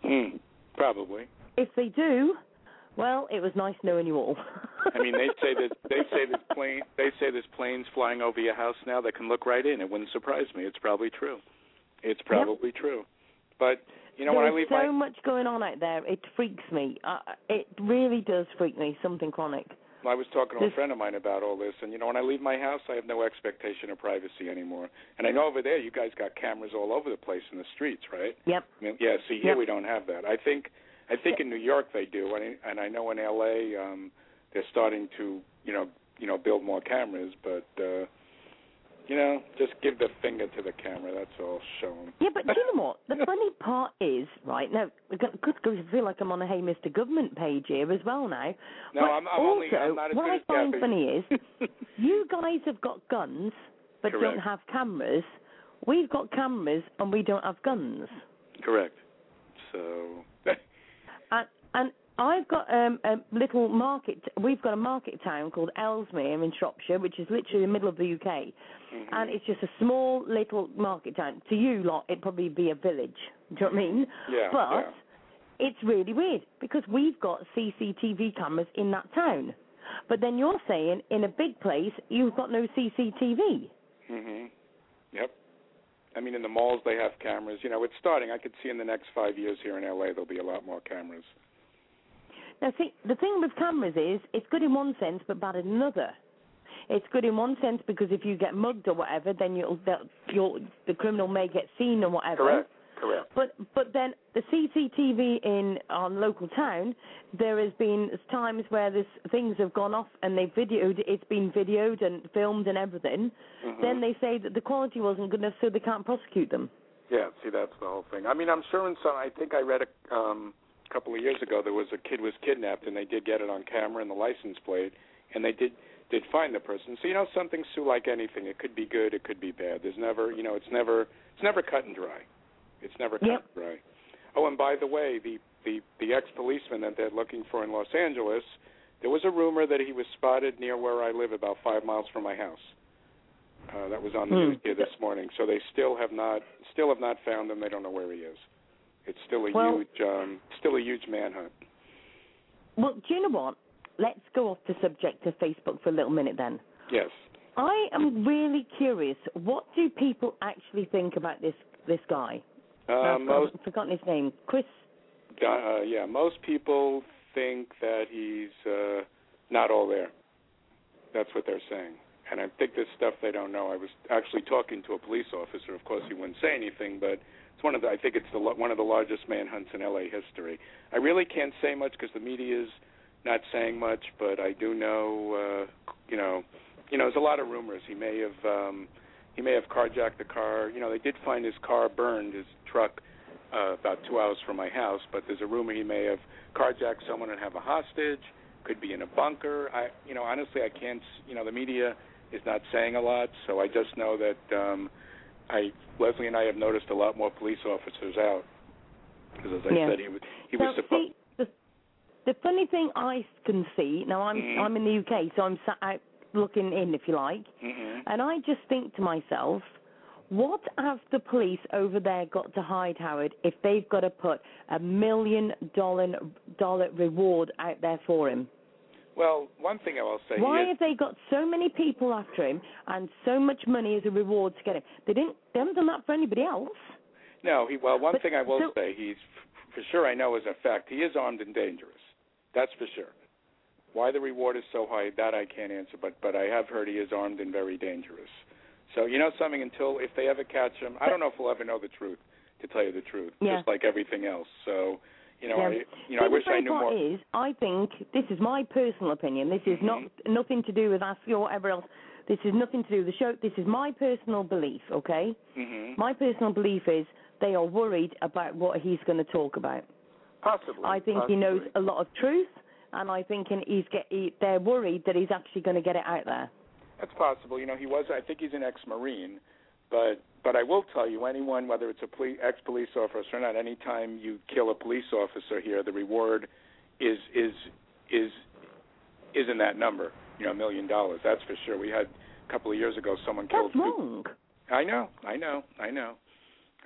Hmm. Probably. If they do, well, it was nice knowing you all. [laughs] I mean, they say that they say this plane they say there's planes flying over your house now that can look right in. It wouldn't surprise me. It's probably true. It's probably true. But you know, when I There's leave so my much going on out there. It freaks me. Uh, it really does freak me. Something chronic. I was talking to a friend of mine about all this, and you know, when I leave my house, I have no expectation of privacy anymore. And I know over there, you guys got cameras all over the place in the streets, right? Yep. I mean, yeah. See, here Yep. we don't have that. I think, I think in New York they do, and I, and I know in L.A. um they're starting to, you know, you know, build more cameras, but. uh you know, just give the finger to the camera. That's all. Show 'em. Yeah, but do you know what? [laughs] The funny part is, right now, good because I feel like I'm on a Hey Mr. Government page here as well now. No, but I'm, I'm also, only. I'm not as what I find Kathy. funny is, [laughs] you guys have got guns but Correct. don't have cameras. We've got cameras and we don't have guns. Correct. So. [laughs] And I've got um, a little market. We've got a market town called Ellesmere in Shropshire, which is literally in the middle of the UK, Mhm. and it's just a small little market town. To you lot, it'd probably be a village. Do you know what I mean? Yeah, But yeah. it's really weird because we've got CCTV cameras in that town. But then you're saying in a big place you've got no CCTV. Mhm. Yep. I mean, in the malls they have cameras. You know, it's starting. I could see in the next five years here in LA there'll be a lot more cameras. Now, see, the thing with cameras is it's good in one sense, but bad in another. It's good in one sense because if you get mugged or whatever, then you'll, you'll the criminal may get seen or whatever. Correct. Correct. But but then the CCTV in on local town, there has been times where this things have gone off and they've videoed. It's been videoed and filmed and everything. Mm-hmm. Then they say that the quality wasn't good enough, so they can't prosecute them. Yeah. See, that's the whole thing. I mean, I'm sure in some. I think I read a um, couple of years ago there was a kid was kidnapped and they did get it on camera and the license plate and they did did find the person. So you know, something Sue like anything. It could be good. It could be bad. There's never, you know, it's never it's never cut and dry. It's never cut Yep. and dry. Oh, and by the way, the the the ex policeman that they're looking for in Los Angeles, there was a rumor that he was spotted near where I live, about five miles from my house. Uh, that was on the Hmm. news here this morning. So they still have not still have not found him. They don't know where he is. It's still a Well- huge um, still a huge manhunt. Well, do you know what? Let's go off the subject of Facebook for a little minute then. Yes. I am really curious. What do people actually think about this this guy? Uh, I've most forgotten his name. Chris. uh, yeah, most people think that he's uh, not all there. That's what they're saying. And I think this stuff they don't know. I was actually talking to a police officer. Of course, he wouldn't say anything, but one of the. I think it's the one of the largest manhunts in LA history. I really can't say much because the media is not saying much, but I do know. Uh, you know, you know, there's a lot of rumors. He may have. Um, he may have carjacked the car. You know, they did find his car burned, his truck, uh, about two hours from my house. But there's a rumor he may have carjacked someone and have a hostage. Could be in a bunker. I, you know, honestly, I can't. You know, the media is not saying a lot, so I just know that um, I, Leslie and I have noticed a lot more police officers out. Because as I Yeah. said, he was he so, was supposed. the, the funny thing I can see now, I'm Mhm. I'm in the UK, so I'm sat out looking in, if you like, hmm and I just think to myself, what have the police over there got to hide, Howard, if they've got to put a million dollar dollar reward out there for him? Well, one thing I will say. Why is, have they got so many people after him and so much money as a reward to get him? They didn't. They haven't done that for anybody else. No, he. Well, one But thing I will so- say, he's for sure. I know is a fact. He is armed and dangerous. That's for sure. Why the reward is so high, that I can't answer. But but I have heard he is armed and very dangerous. So you know something. Until if they ever catch him, I don't know if we'll ever know the truth. To tell you the truth, Yeah. just like everything else. So you know, Yeah. I you know I wish the I knew more. Is I think this is my personal opinion. This is not Mm-hmm. nothing to do with us or whatever else. This is nothing to do with the show. This is my personal belief. Okay, hmm my personal belief is they are worried about what he's going to talk about. Possibly. I think possibly. he knows a lot of truth, and I think he's get. He, they're worried that he's actually going to get it out there. That's possible. You know, he was. I think he's an ex-marine, but but I will tell you, anyone, whether it's a police, ex-police officer or not, anytime you kill a police officer here, the reward is is is is in that number. You know, a million dollars. That's for sure. We had a couple of years ago someone killed. That's wrong. I know. I know. I know.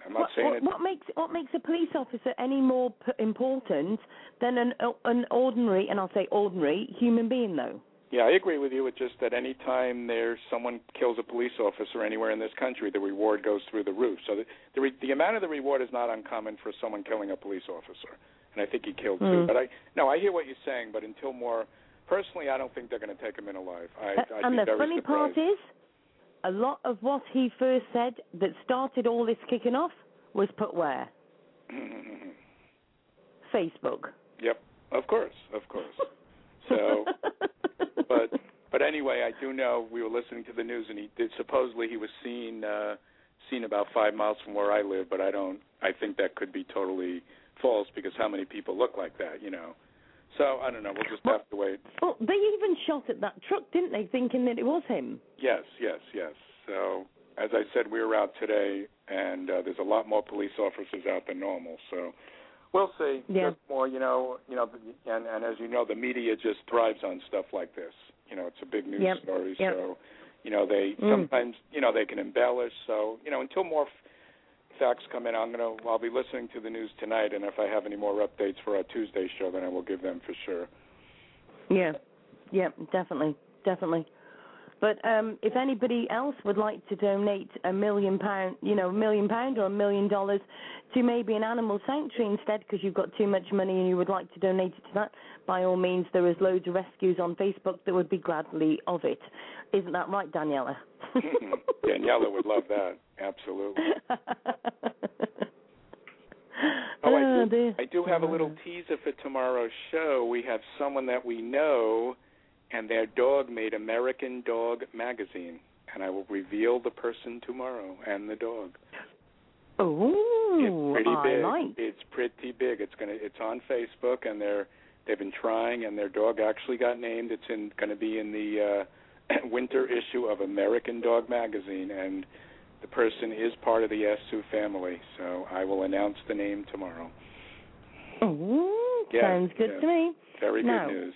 I'm not What, saying what, it. what makes what makes a police officer any more p- important than an an ordinary, and I'll say ordinary human being, though? Yeah, I agree with you. It's just that any time there's someone kills a police officer anywhere in this country, the reward goes through the roof. So the the, re, the amount of the reward is not uncommon for someone killing a police officer, and I think he killed two. Mm. But I no, I hear what you're saying. But until more, personally, I don't think they're going to take him in alive. I, Uh, I'd and the funny surprised. part is, a lot of what he first said that started all this kicking off was put where? [laughs] Facebook. yep, of course, of course. [laughs] So, but but anyway, I do know we were listening to the news, and he did supposedly he was seen uh, seen about five miles from where I live, but I don't. I think that could be totally false because how many people look like that, you know? So I don't know. We'll just Well- have to wait. well, they even shot at that truck, didn't they, thinking that it was him? Yes, yes, yes. So as I said, we were out today, and uh, there's a lot more police officers out than normal. So we'll see. Yeah. Just more, you know, you know, and and as you know, the media just thrives on stuff like this. You know, it's a big news Yep, story. yep. So, you know, they Mm. sometimes, you know, they can embellish. So, you know, until more f- facts come in, I'm gonna. I'll be listening to the news tonight, and if I have any more updates for our Tuesday show, then I will give them for sure. Yeah, yeah, definitely, definitely. But um, if anybody else would like to donate a million pound, you know, a million pound or a million dollars to maybe an animal sanctuary instead, because you've got too much money and you would like to donate it to that, by all means, there is loads of rescues on Facebook that would be gladly of it. Isn't that right, Daniela? [laughs] Daniela would love that. Absolutely. [laughs] Oh, I do, I do have a little [laughs] teaser for tomorrow's show. We have someone that we know, and their dog made American Dog magazine, and I will reveal the person tomorrow and the dog. Oh, it's pretty big. Like. It's pretty big. It's gonna. It's on Facebook, and they're they've been trying, and their dog actually got named. It's in going to be in the uh, [coughs] winter issue of American Dog magazine, and the person is part of the Ask Sue family, so I will announce the name tomorrow. Oh, yeah, sounds good yeah. to me. Very now, good news.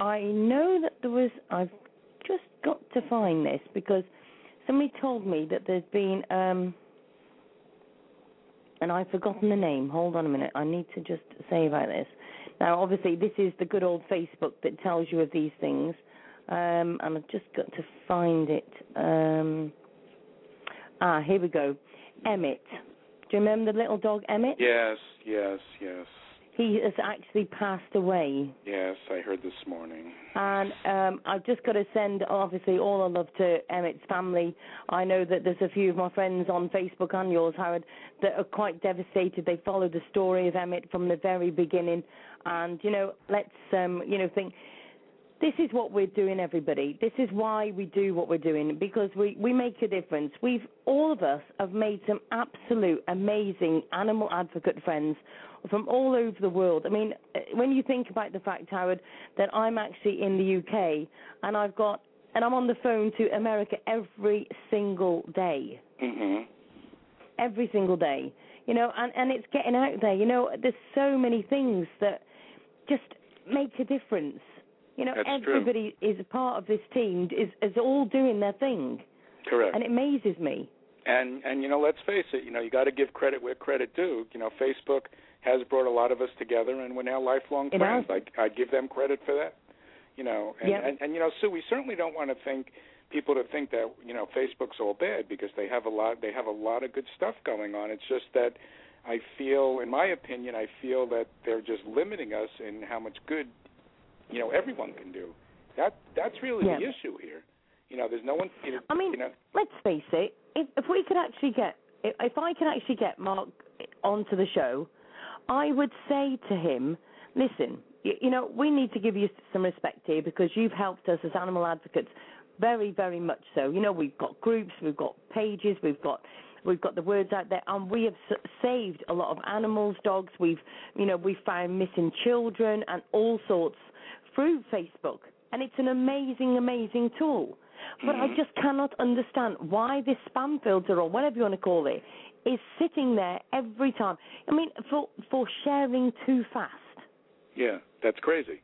I know that there was. I've just got to find this because somebody told me that there's been. um and I've forgotten the name. Hold on a minute. I need to just say about this. Now, obviously, this is the good old Facebook that tells you of these things, um, and I've just got to find it. Um, Ah, here we go. Emmett. Do you remember the little dog Emmett? Yes, yes, yes. He has actually passed away. Yes, I heard this morning. And um, I've just got to send, obviously, all our love to Emmett's family. I know that there's a few of my friends on Facebook and yours, Howard, that are quite devastated. They followed the story of Emmett from the very beginning. And, you know, let's, um, you know, think this is what we're doing, everybody. This is why we do what we're doing because we we make a difference. We've all of us have made some absolute amazing animal advocate friends from all over the world. I mean, uh, when you think about the fact, Howard, that I'm actually in the UK and I've got and I'm on the phone to America every single day. Mhm. Every single day. You know, and and it's getting out there. You know, there's so many things that just make a difference you know, That's everybody true. is a part of this team, is is all doing their thing. Correct. And it amazes me. And and you know, let's face it, you know, you got to give credit where credit due. You know, Facebook has brought a lot of us together, and we're now lifelong It friends. has. I I give them credit for that. You know, and, Yep. and and you know, Sue, we certainly don't want to think people to think that you know Facebook's all bad because they have a lot they have a lot of good stuff going on. It's just that I feel, in my opinion, I feel that they're just limiting us in how much good you know everyone can do. That that's really Yeah. the issue here. You know, there's no one. You know, I mean, you know, let's face it. If if we could actually get, if, if I can actually get Mark onto the show, I would say to him, listen, you, you know, we need to give you some respect here because you've helped us as animal advocates very, very much so. You know, we've got groups, we've got pages, we've got we've got the words out there, and we have saved a lot of animals, dogs. We've, you know, we've found missing children and all sorts through Facebook, and it's an amazing, amazing tool. But I Mhm. just cannot understand why this spam filter or whatever you want to call it is sitting there every time. I mean, for for sharing too fast. yeah, that's crazy.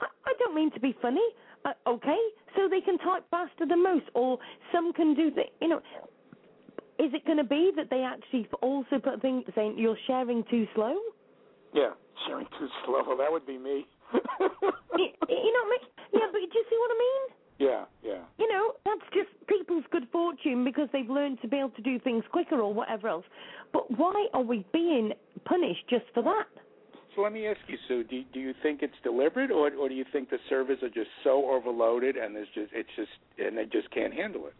I, I don't mean to be funny. Uh, okay, so they can type faster than most, or some can do the. You know, is it going to be that they actually also put things saying you're sharing too slow? Yeah, sharing too slow. That would be me. [laughs] you, you know what I mean? Yeah, but do you see what I mean? Yeah, yeah. You know, that's just people's good fortune because they've learned to be able to do things quicker or whatever else. But why are we being punished just for that? So let me ask you, Sue. Do do you think it's deliberate, or or do you think the servers are just so overloaded and there's just it's just and they just can't handle it?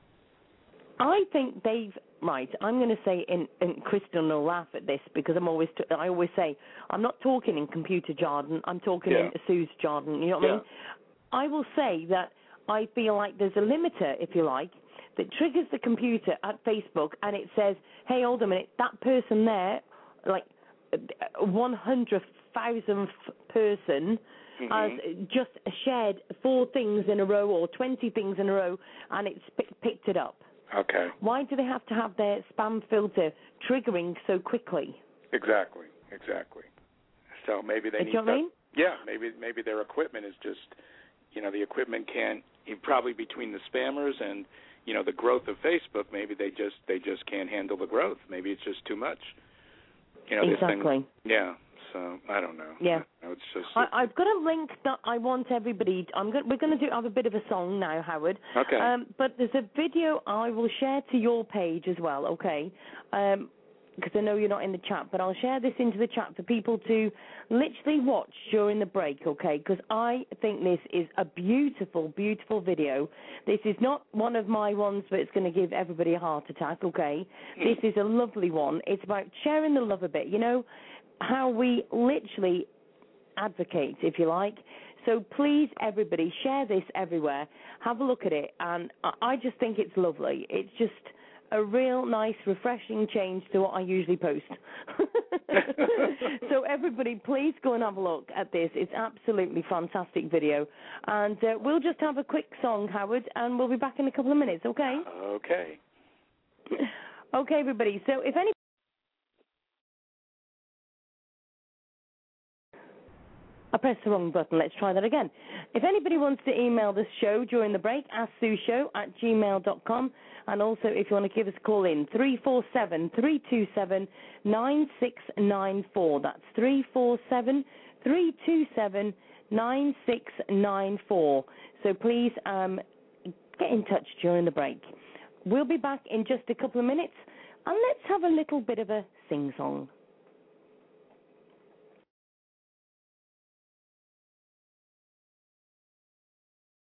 I think they've right. I'm going to say, and, and Kristen will laugh at this because I'm always t- I always say I'm not talking in computer jargon. I'm talking Yeah. in Sue's jargon. You know what I mean? I will say that I feel like there's a limiter, if you like, that triggers the computer at Facebook and it says, "Hey, hold a minute, that person there, like one hundred thousandth person." Mm-hmm. Has just shared four things in a row or 20 things in a row and it's p- picked it up. Okay. Why do they have to have their spam filter triggering so quickly? Exactly. Exactly. So maybe they Do need you know what I mean? Yeah, maybe maybe their equipment is just, you know, the equipment can't. Probably between the spammers and you know the growth of Facebook, maybe they just they just can't handle the growth. Maybe it's just too much. You know, Exactly. thing. Yeah. So I don't know. Yeah. No, it's just. I, I've got a link that I want everybody. I'm going. We're going to do have a bit of a song now, Howard. Okay. Um, but there's a video I will share to your page as well. Okay. Um, because I know you're not in the chat, but I'll share this into the chat for people to literally watch during the break, okay? Because I think this is a beautiful, beautiful video. This is not one of my ones but it's going to give everybody a heart attack, okay? This is a lovely one. It's about sharing the love a bit, you know, how we literally advocate, if you like. So please, everybody, share this everywhere. Have a look at it, and I- I just think it's lovely. It's just a real nice, refreshing change to what I usually post. [laughs] so everybody, please go and have a look at this. It's absolutely fantastic video, and uh, we'll just have a quick song, Howard, and we'll be back in a couple of minutes. Okay? Okay. [laughs] Okay, everybody. So if any I pressed the wrong button. Let's try that again. If anybody wants to email the show during the break, asksueshow at gmail.com. And also, if you want to give us a call in, 347 327 9694. That's 347 327 9694. So please um, get in touch during the break. We'll be back in just a couple of minutes. And let's have a little bit of a sing song.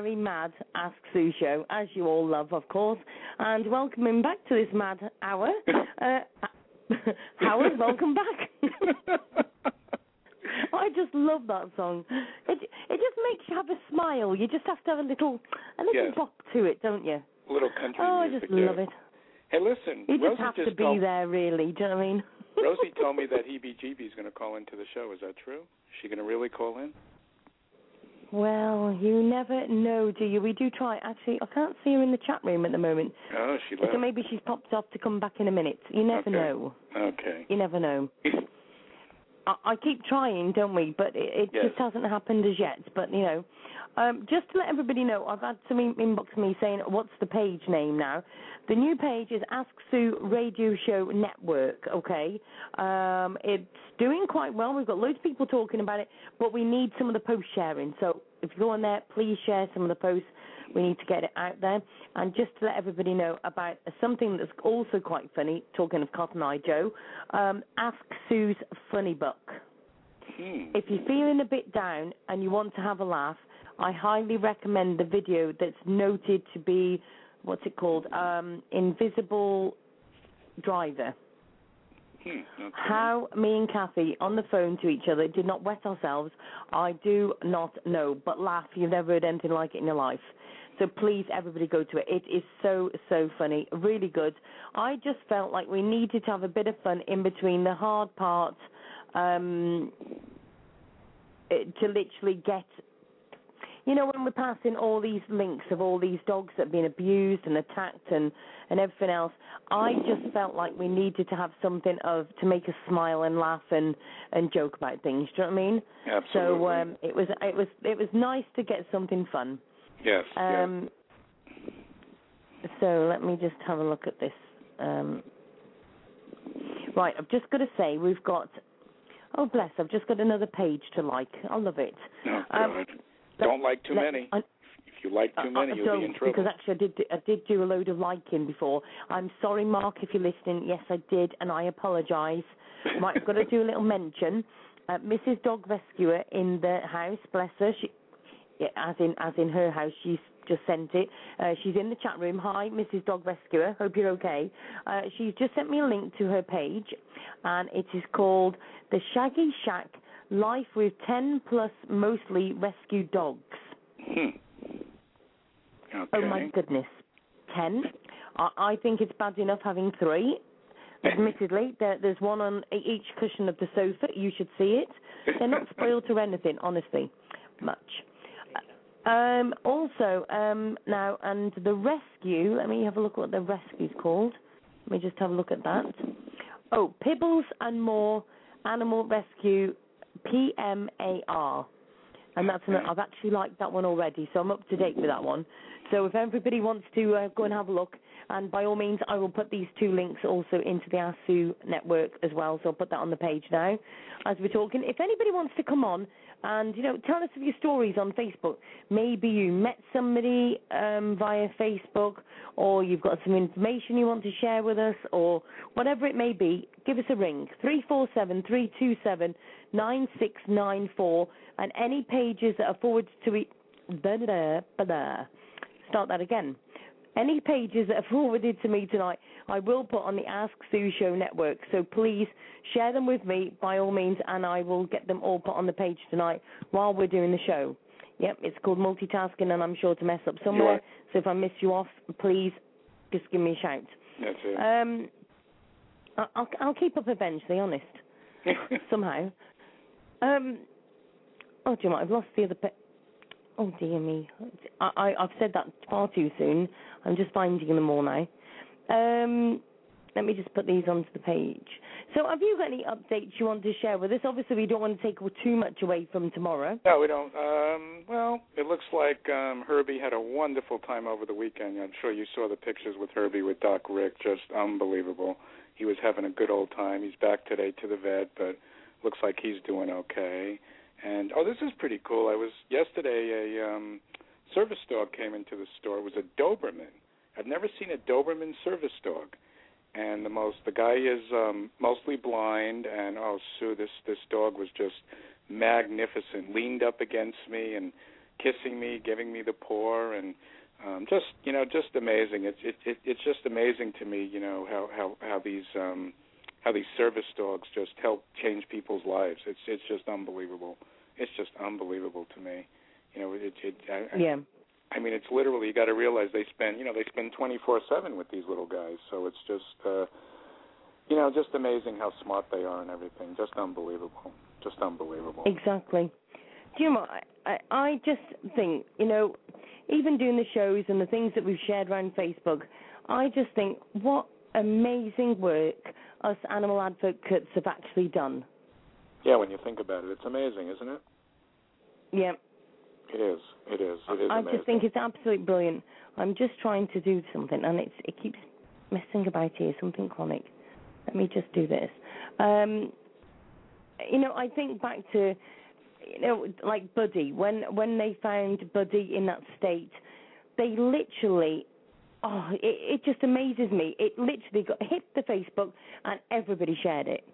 Very mad Ask Sue show, as you all love, of course. And welcoming back to this mad hour, [laughs] uh, [laughs] Howard, welcome back. [laughs] I just love that song. It it just makes you have a smile. You just have to have a little a little Yes. bop to it, don't you? A little country Oh, I music. just yeah. love it. Hey, listen. You just Rosie have just to be told, there, really. Do you know what I mean? Rosie told me that Heebie is going to call into the show. Is that true? Is she going to really call in? Well, you never know, do you? We do try. Actually, I can't see her in the chat room at the moment. Oh, she left. So maybe she's popped off to come back in a minute. You never Okay. know. Okay. You never know. [laughs] I, I keep trying, don't we? But it, it Yes. just hasn't happened as yet. But you know, um, just to let everybody know, I've had some in- inbox me saying, "What's the page name now?" The new page is Ask Sue Radio Show Network. Okay, um, it's doing quite well. We've got loads of people talking about it, but we need some of the post sharing. So if you go on there, please share some of the posts. We need to get it out there. And just to let everybody know about something that's also quite funny, talking of Cotton Eye Joe, um, Ask Sue's Funny Book. Hmm. If you're feeling a bit down and you want to have a laugh, I highly recommend the video that's noted to be, what's it called, um, Invisible Driver. Hmm. Okay. How me and Kathy on the phone to each other did not wet ourselves, I do not know. But laugh, you've never heard anything like it in your life. So please, everybody, go to it. It is so so funny, really good. I just felt like we needed to have a bit of fun in between the hard part, um, to literally get. You know, when we're passing all these links of all these dogs that have been abused and attacked and and everything else, I just felt like we needed to have something of to make us smile and laugh and and joke about things. Do you know what I mean? Absolutely. So um, it was it was it was nice to get something fun. yes. yes. Um, So let me just have a look at this. Um, right, I've just got to say we've got. Oh bless! I've just got another page to like. I love it. Oh, um. Don't like too many. I, If you like too many, I you'll don't be in trouble. because actually I did do- I did do a load of liking before. I'm sorry, Mark, if you're listening. Yes, I did, and I apologise. Right, I've got to do a little mention. Uh, Mrs. Dog Rescuer in the house, bless her. She, yeah, as in as in her house, she's just sent it. Uh, she's in the chat room. Hi, Mrs. Dog Rescuer. Hope you're okay. Uh, she's just sent me a link to her page, and it is called the Shaggy Shack Life with 10 plus mostly rescued dogs. Hmm. Okay. Oh my goodness, ten. I, I think it's bad enough having three. Admittedly, there, there's one on each cushion of the sofa. You should see it. They're not spoiled to anything, honestly, much. Um, also, um, now and the rescue. Let me have a look at what the rescue's called. Let me just have a look at that. Oh, Pibbles and More Animal Rescue PMAR and that's an, I've actually liked that one already, so I'm up to date with that one. So if everybody wants to uh, go and have a look, and by all means, I will put these two links also into the ASU network as well. So I'll put that on the page now as we're talking. If anybody wants to come on and you know tell us of your stories on Facebook, maybe you met somebody um, via Facebook, or you've got some information you want to share with us, or whatever it may be, give us a ring three four seven three two seven nine six nine four, and any pages that are forwarded to blah. Start that again. Any pages that are forwarded to me tonight, I will put on the Ask Sue Show network. So please share them with me by all means, and I will get them all put on the page tonight while we're doing the show. Yep, it's called multitasking, and I'm sure to mess up somewhere. So if I miss you off, please just give me a shout. That's it. Um, I'll, I'll keep up eventually, honest, [laughs] somehow. Um, oh, what? I've lost the other. Pe- oh dear me, I, I I've said that far too soon. I'm just finding them all now. Um, let me just put these onto the page. So, have you got any updates you want to share with us? Obviously, we don't want to take too much away from tomorrow. no, we don't. Um, well, it looks like um, Herbie had a wonderful time over the weekend. I'm sure you saw the pictures with Herbie with Doc Rick. Just unbelievable. He was having a good old time. He's back today to the vet, but looks like he's doing okay. And oh, this is pretty cool. I was yesterday. A um, service dog came into the store. It was a Doberman. I've never seen a Doberman service dog. And the most the guy is um mostly blind and oh Sue this this dog was just magnificent. Leaned up against me and kissing me, giving me the paw and um just you know just amazing. It's it, it it's just amazing to me, you know, how how how these um how these service dogs just help change people's lives. It's it's just unbelievable. It's just unbelievable to me. You know, it it I, yeah. I mean, it's literally you got to realize they spend you know they spend twenty four seven with these little guys. So it's just uh, you know just amazing how smart they are and everything. Just unbelievable. Just unbelievable. Exactly. Do you know? I, I just think you know, even doing the shows and the things that we've shared around Facebook, I just think what amazing work us animal advocates have actually done. Yeah, when you think about it, it's amazing, isn't it? Yeah. It is. It is. It is I amazing. just think it's absolutely brilliant. I'm just trying to do something, and it's it keeps messing about here. Something chronic. Let me just do this. Um, you know, I think back to you know, like Buddy. When when they found Buddy in that state, they literally. Oh, it, it just amazes me. It literally got hit the Facebook, and everybody shared it.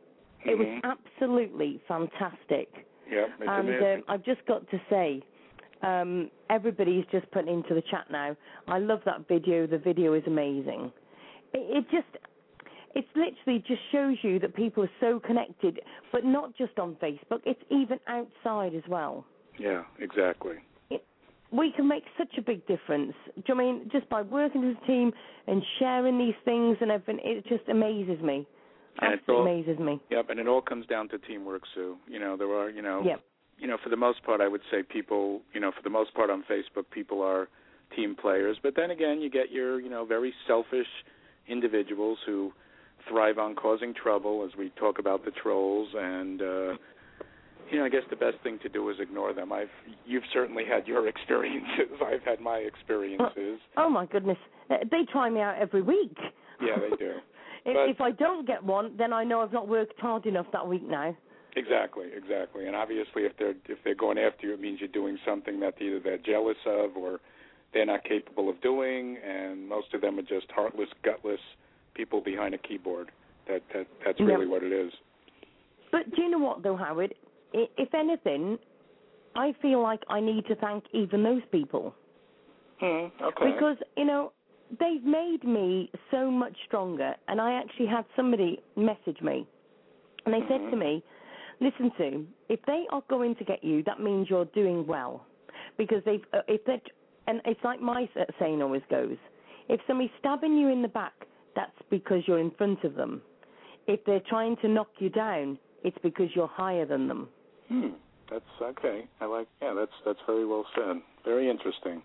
It was Mhm. absolutely fantastic. Yeah, and um, I've just got to say, um, everybody's just putting into the chat now. I love that video. The video is amazing. It, it just, it literally just shows you that people are so connected, but not just on Facebook. It's even outside as well. yeah, exactly. We can make such a big difference. Do you know I mean just by working as a team and sharing these things and everything? It just amazes me. And Absolutely all- amazes me. Yep, and it all comes down to teamwork, Sue. You know, there are, you know, Yep. you know, for the most part, I would say people, you know, for the most part on Facebook, people are team players. But then again, you get your, you know, very selfish individuals who thrive on causing trouble, as we talk about the trolls. And uh, you know, I guess the best thing to do is ignore them. I've, you've certainly had your [laughs] experiences. I've had my experiences. Oh my goodness, Uh, they try me out every week. Yeah, they do. [laughs] if, if I don't get one, then I know I've not worked hard enough that week now. Exactly, exactly. And obviously, if they're if they're going after you, it means you're doing something that either they're jealous of or they're not capable of doing. And most of them are just heartless, gutless people behind a keyboard. That that that's Yeah. really what it is. But do you know what, though, Howard? If anything, I feel like I need to thank even those people Hmm. Okay. because you know they've made me so much stronger. And I actually had somebody message me, and they said to Mhm. me, "Listen, Sue, if they are going to get you, that means you're doing well, because they've uh, if they and it's like my saying always goes, if somebody's stabbing you in the back, that's because you're in front of them. If they're trying to knock you down, it's because you're higher than them." Hmm. That's okay. I like. Yeah, that's that's very well said. Very interesting.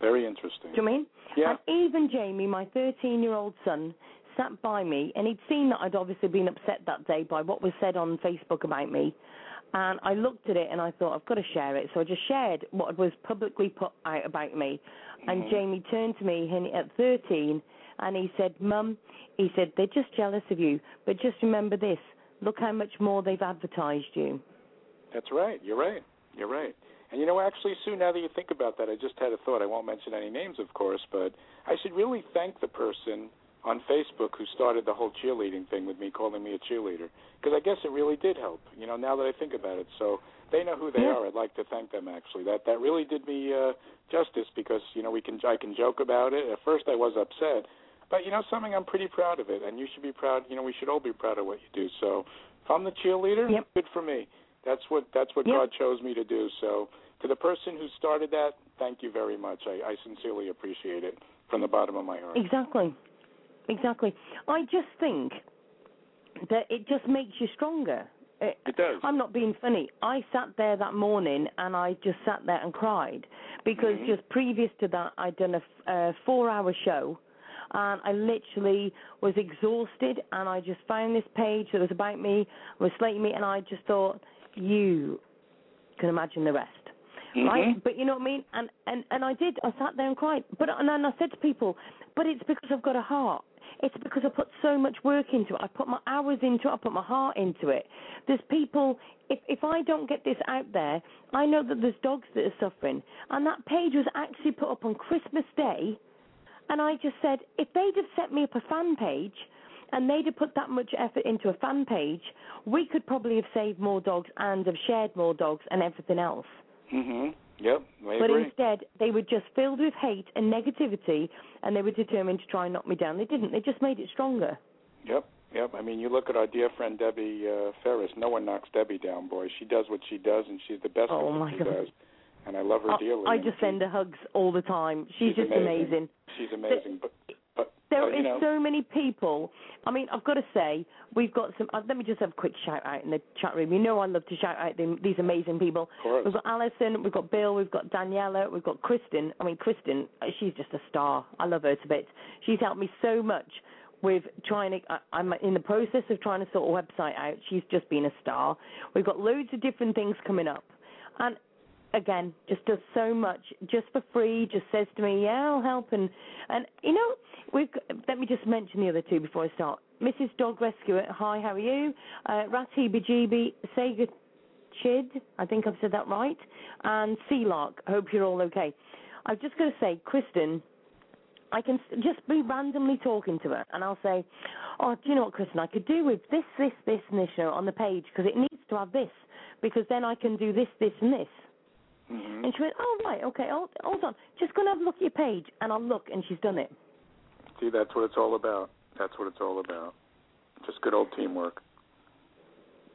Very interesting. Do you mean? Yeah. And even Jamie, my 13 year old son, sat by me and he'd seen that I'd obviously been upset that day by what was said on Facebook about me. And I looked at it and I thought, I've got to share it. So I just shared what was publicly put out about me. And Mhm. Jamie turned to me and at 13 and he said, Mum, he said, they're just jealous of you. But just remember this look how much more they've advertised you. That's right. You're right. You're right. And you know, actually, Sue, now that you think about that, I just had a thought. I won't mention any names, of course, but I should really thank the person on Facebook who started the whole cheerleading thing with me, calling me a cheerleader, because I guess it really did help. You know, now that I think about it, so they know who they Yeah. are. I'd like to thank them. Actually, that that really did me uh, justice because you know we can I can joke about it. At first, I was upset, but you know something, I'm pretty proud of it, and you should be proud. You know, we should all be proud of what you do. So, if I'm the cheerleader, Yep. good for me. That's what that's what Yep. God chose me to do. So, to the person who started that, thank you very much. I, I sincerely appreciate it from the bottom of my heart. Exactly. Exactly. I just think that it just makes you stronger. It, It does. I'm not being funny. I sat there that morning and I just sat there and cried because Mhm. just previous to that I'd done a four-hour show and I literally was exhausted and I just found this page that was about me, was slating me, and I just thought, you can imagine the rest right? Mhm. But you know what I mean? And and and I did. I sat there and cried. But and then I said to people, but it's because I've got a heart. it's because I put so much work into it. I put my hours into it. I put my heart into it. There's people. If if I don't get this out there, I know that there's dogs that are suffering. And that page was actually put up on Christmas Day, and I just said if they'd have set me up a fan page. And they'd have put that much effort into a fan page, we could probably have saved more dogs and have shared more dogs and everything else. Mhm. Yep. I But agree. instead, they were just filled with hate and negativity, and they were determined to try and knock me down. They didn't. They just made it stronger. Yep, yep. I mean, you look at our dear friend Debbie uh, Ferris. No one knocks Debbie down, boy. She does what she does, and she's the best Oh, at what my she God. does. And I love her I, dearly. I just she- send her hugs all the time. She's, She's just amazing. amazing. She's amazing, but but There but, is know, so many people. I mean, I've got to say, we've got some. Uh, let me just have a quick shout out in the chat room. You know, I love to shout out them, these amazing people. We've got Alison, we've got Bill, we've got Daniela, we've got Kristen. I mean, Kristen, uh, she's just a star. I love her to bits. She's helped me so much with trying to. I, I'm in the process of trying to sort a website out. She's just been a star. We've got loads of different things coming up, and again, just does so much just for free. Just says to me, "Yeah, I'll help," and and you know, we've. Got, let me just mention the other two before I start. Mrs. Dog Rescuer, hi, how are you? Uh, Ratty Bajibi, Sega Chid, I think I've said that right, and Sea Lark. Hope you're all okay. I've just got to say, Kristen, I can just be randomly talking to her, and I'll say, "Oh, do you know what, Kristen? I could do with this, this, this, and this on the page because it needs to have this, because then I can do this, this, and this." Mhm. And she went, "Oh right, okay, hold, hold on, just gonna have a look at your page." And I'll look, and she's done it. See, that's what it's all about. That's what it's all about. Just good old teamwork.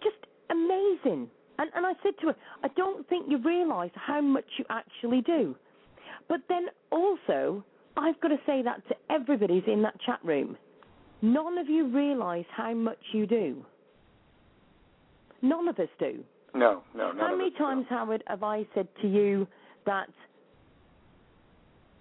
Just amazing. And and I said to her, "I don't think you realise how much you actually do." But then also, I've got to say that to everybody's in that chat room. None of you realise how much you do. None of us do. No, no, none How many times, Howard, have I said to you that,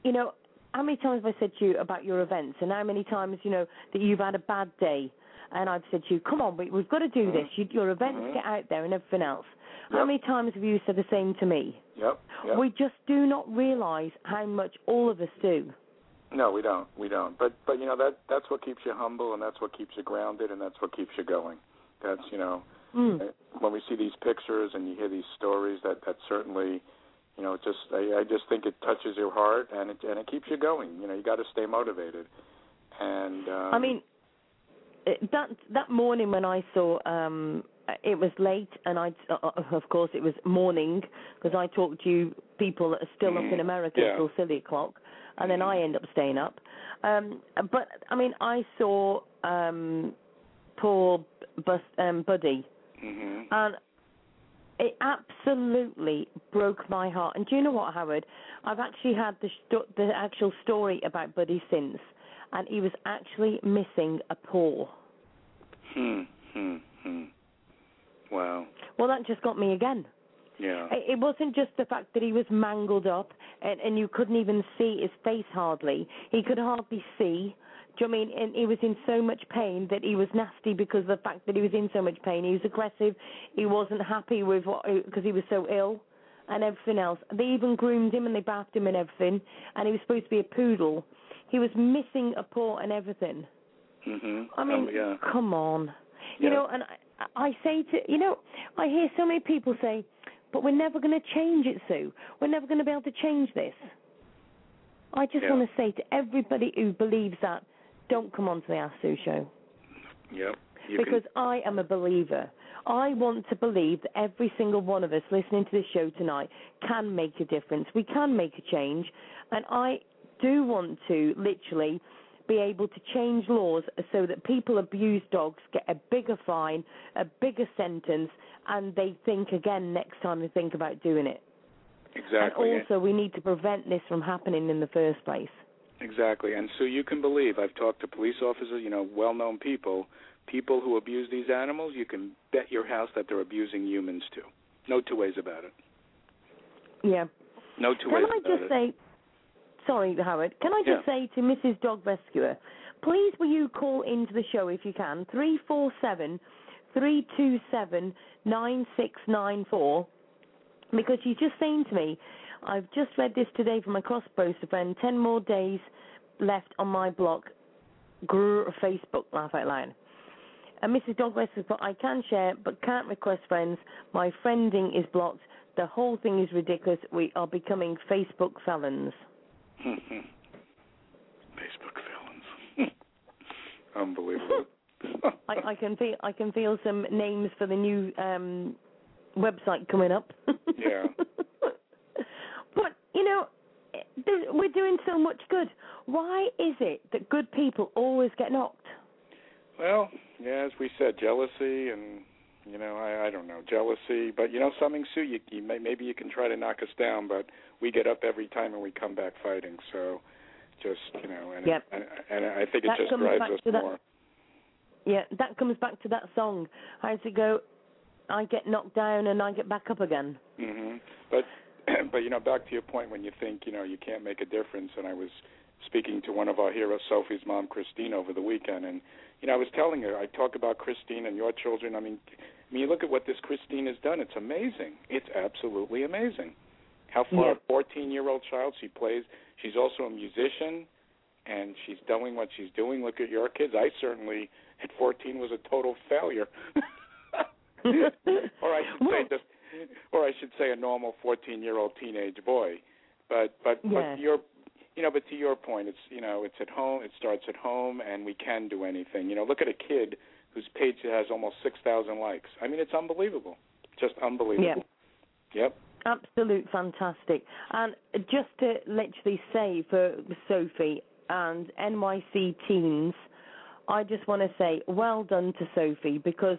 you know, how many times have I said to you about your events, and how many times, you know, that you've had a bad day, and I've said to you, come on, we, we've got to do this. You, your events Mhm. get out there and everything else. How many times have you said the same to me? Yep, yep. We just do not realise how much all of us do. No, we don't. We don't. But but you know that that's what keeps you humble, and that's what keeps you grounded, and that's what keeps you going. That's you know Mm. when we see these pictures and you hear these stories, that that certainly, you know, it just I, I just think it touches your heart and it and it keeps you going. You know, you got to stay motivated. And um, I mean, that that morning when I saw um it was late and I uh, uh, of course it was morning because I talked to you people that are still up in America Yeah. until silly o'clock and then I end up staying up. Um but I mean I saw um poor Bus, um Buddy mhm. and it absolutely broke my heart. And do you know what, Howard? I've actually had the sto- the actual story about Buddy since, and he was actually missing a paw. Hmm. Hmm. Hmm. Wow. Well, that just got me again. Yeah. It it wasn't just the fact that he was mangled up and, and you couldn't even see his face hardly. He could hardly see. Do you know I mean? And he was in so much pain that he was nasty because of the fact that he was in so much pain. He was aggressive. He wasn't happy with what because he was so ill and everything else. They even groomed him and they bathed him and everything. And he was supposed to be a poodle. He was missing a paw and everything. Mhm. I mean, um, yeah. come on. You Yeah. know, and I, I say to you know, I hear so many people say, "But we're never going to change it, Sue. We're never going to be able to change this." I just Yeah. want to say to everybody who believes that, don't come on to the Ask Sue show Yep. Because can, I am a believer. I want to believe that every single one of us listening to this show tonight can make a difference. We can make a change, and I do want to literally be able to change laws so that people abuse dogs get a bigger fine, a bigger sentence, and they think again next time they think about doing it. exactly. And also, we need to prevent this from happening in the first place. Exactly. And so you can believe I've talked to police officers, you know, well-known people, people who abuse these animals, you can bet your house that they're abusing humans too. No two ways about it. Yeah. No two Can ways I about just it. say, sorry, Howard, can I just say to Mrs. Dog Rescuer, please will you call into the show if you can, 347 327 9694, because she's just saying to me, I've just read this today from my cross poster friend, 10 more days left on my block. grr Facebook laugh out loud. And Mrs. Dogwest I can share, but can't request friends. My friending is blocked. The whole thing is ridiculous. We are becoming Facebook felons. [laughs] Facebook felons. [laughs] Unbelievable. [laughs] I, I can feel I can feel some names for the new um, website coming up. Yeah. You know, we're doing so much good. Why is it that good people always get knocked? Well, yeah, as we said, jealousy and you know, I I don't know, jealousy, but you know, something Sue, you, you may, maybe you can try to knock us down, but we get up every time and we come back fighting. So just, you know, and Yep. and, and I think it That just drives us to that- more. Yeah, that comes back to that song. I does it go? I get knocked down and I get back up again. hmm But [clears throat] but you know, back to your point when you think you know you can't make a difference, and I was speaking to one of our heroes, Sophie's mom, Christine, over the weekend, and you know I was telling her I talk about Christine and your children. I mean, I mean, you look at what this Christine has done. It's amazing. It's absolutely amazing. How far Yeah. a 14 year old child she plays. She's also a musician, and she's doing what she's doing. Look at your kids. I certainly at 14 was a total failure. or I should say Well- just or I should say a normal 14-year-old teenage boy. But but Yeah. but your you know, but to your point, it's you know, it's at home. It starts at home, and we can do anything. You know, look at a kid whose page has almost 6,000 likes. I mean, it's unbelievable, just unbelievable. Yep. Absolute fantastic. And just to literally say for Sophie and NYC teens, I just want to say well done to Sophie because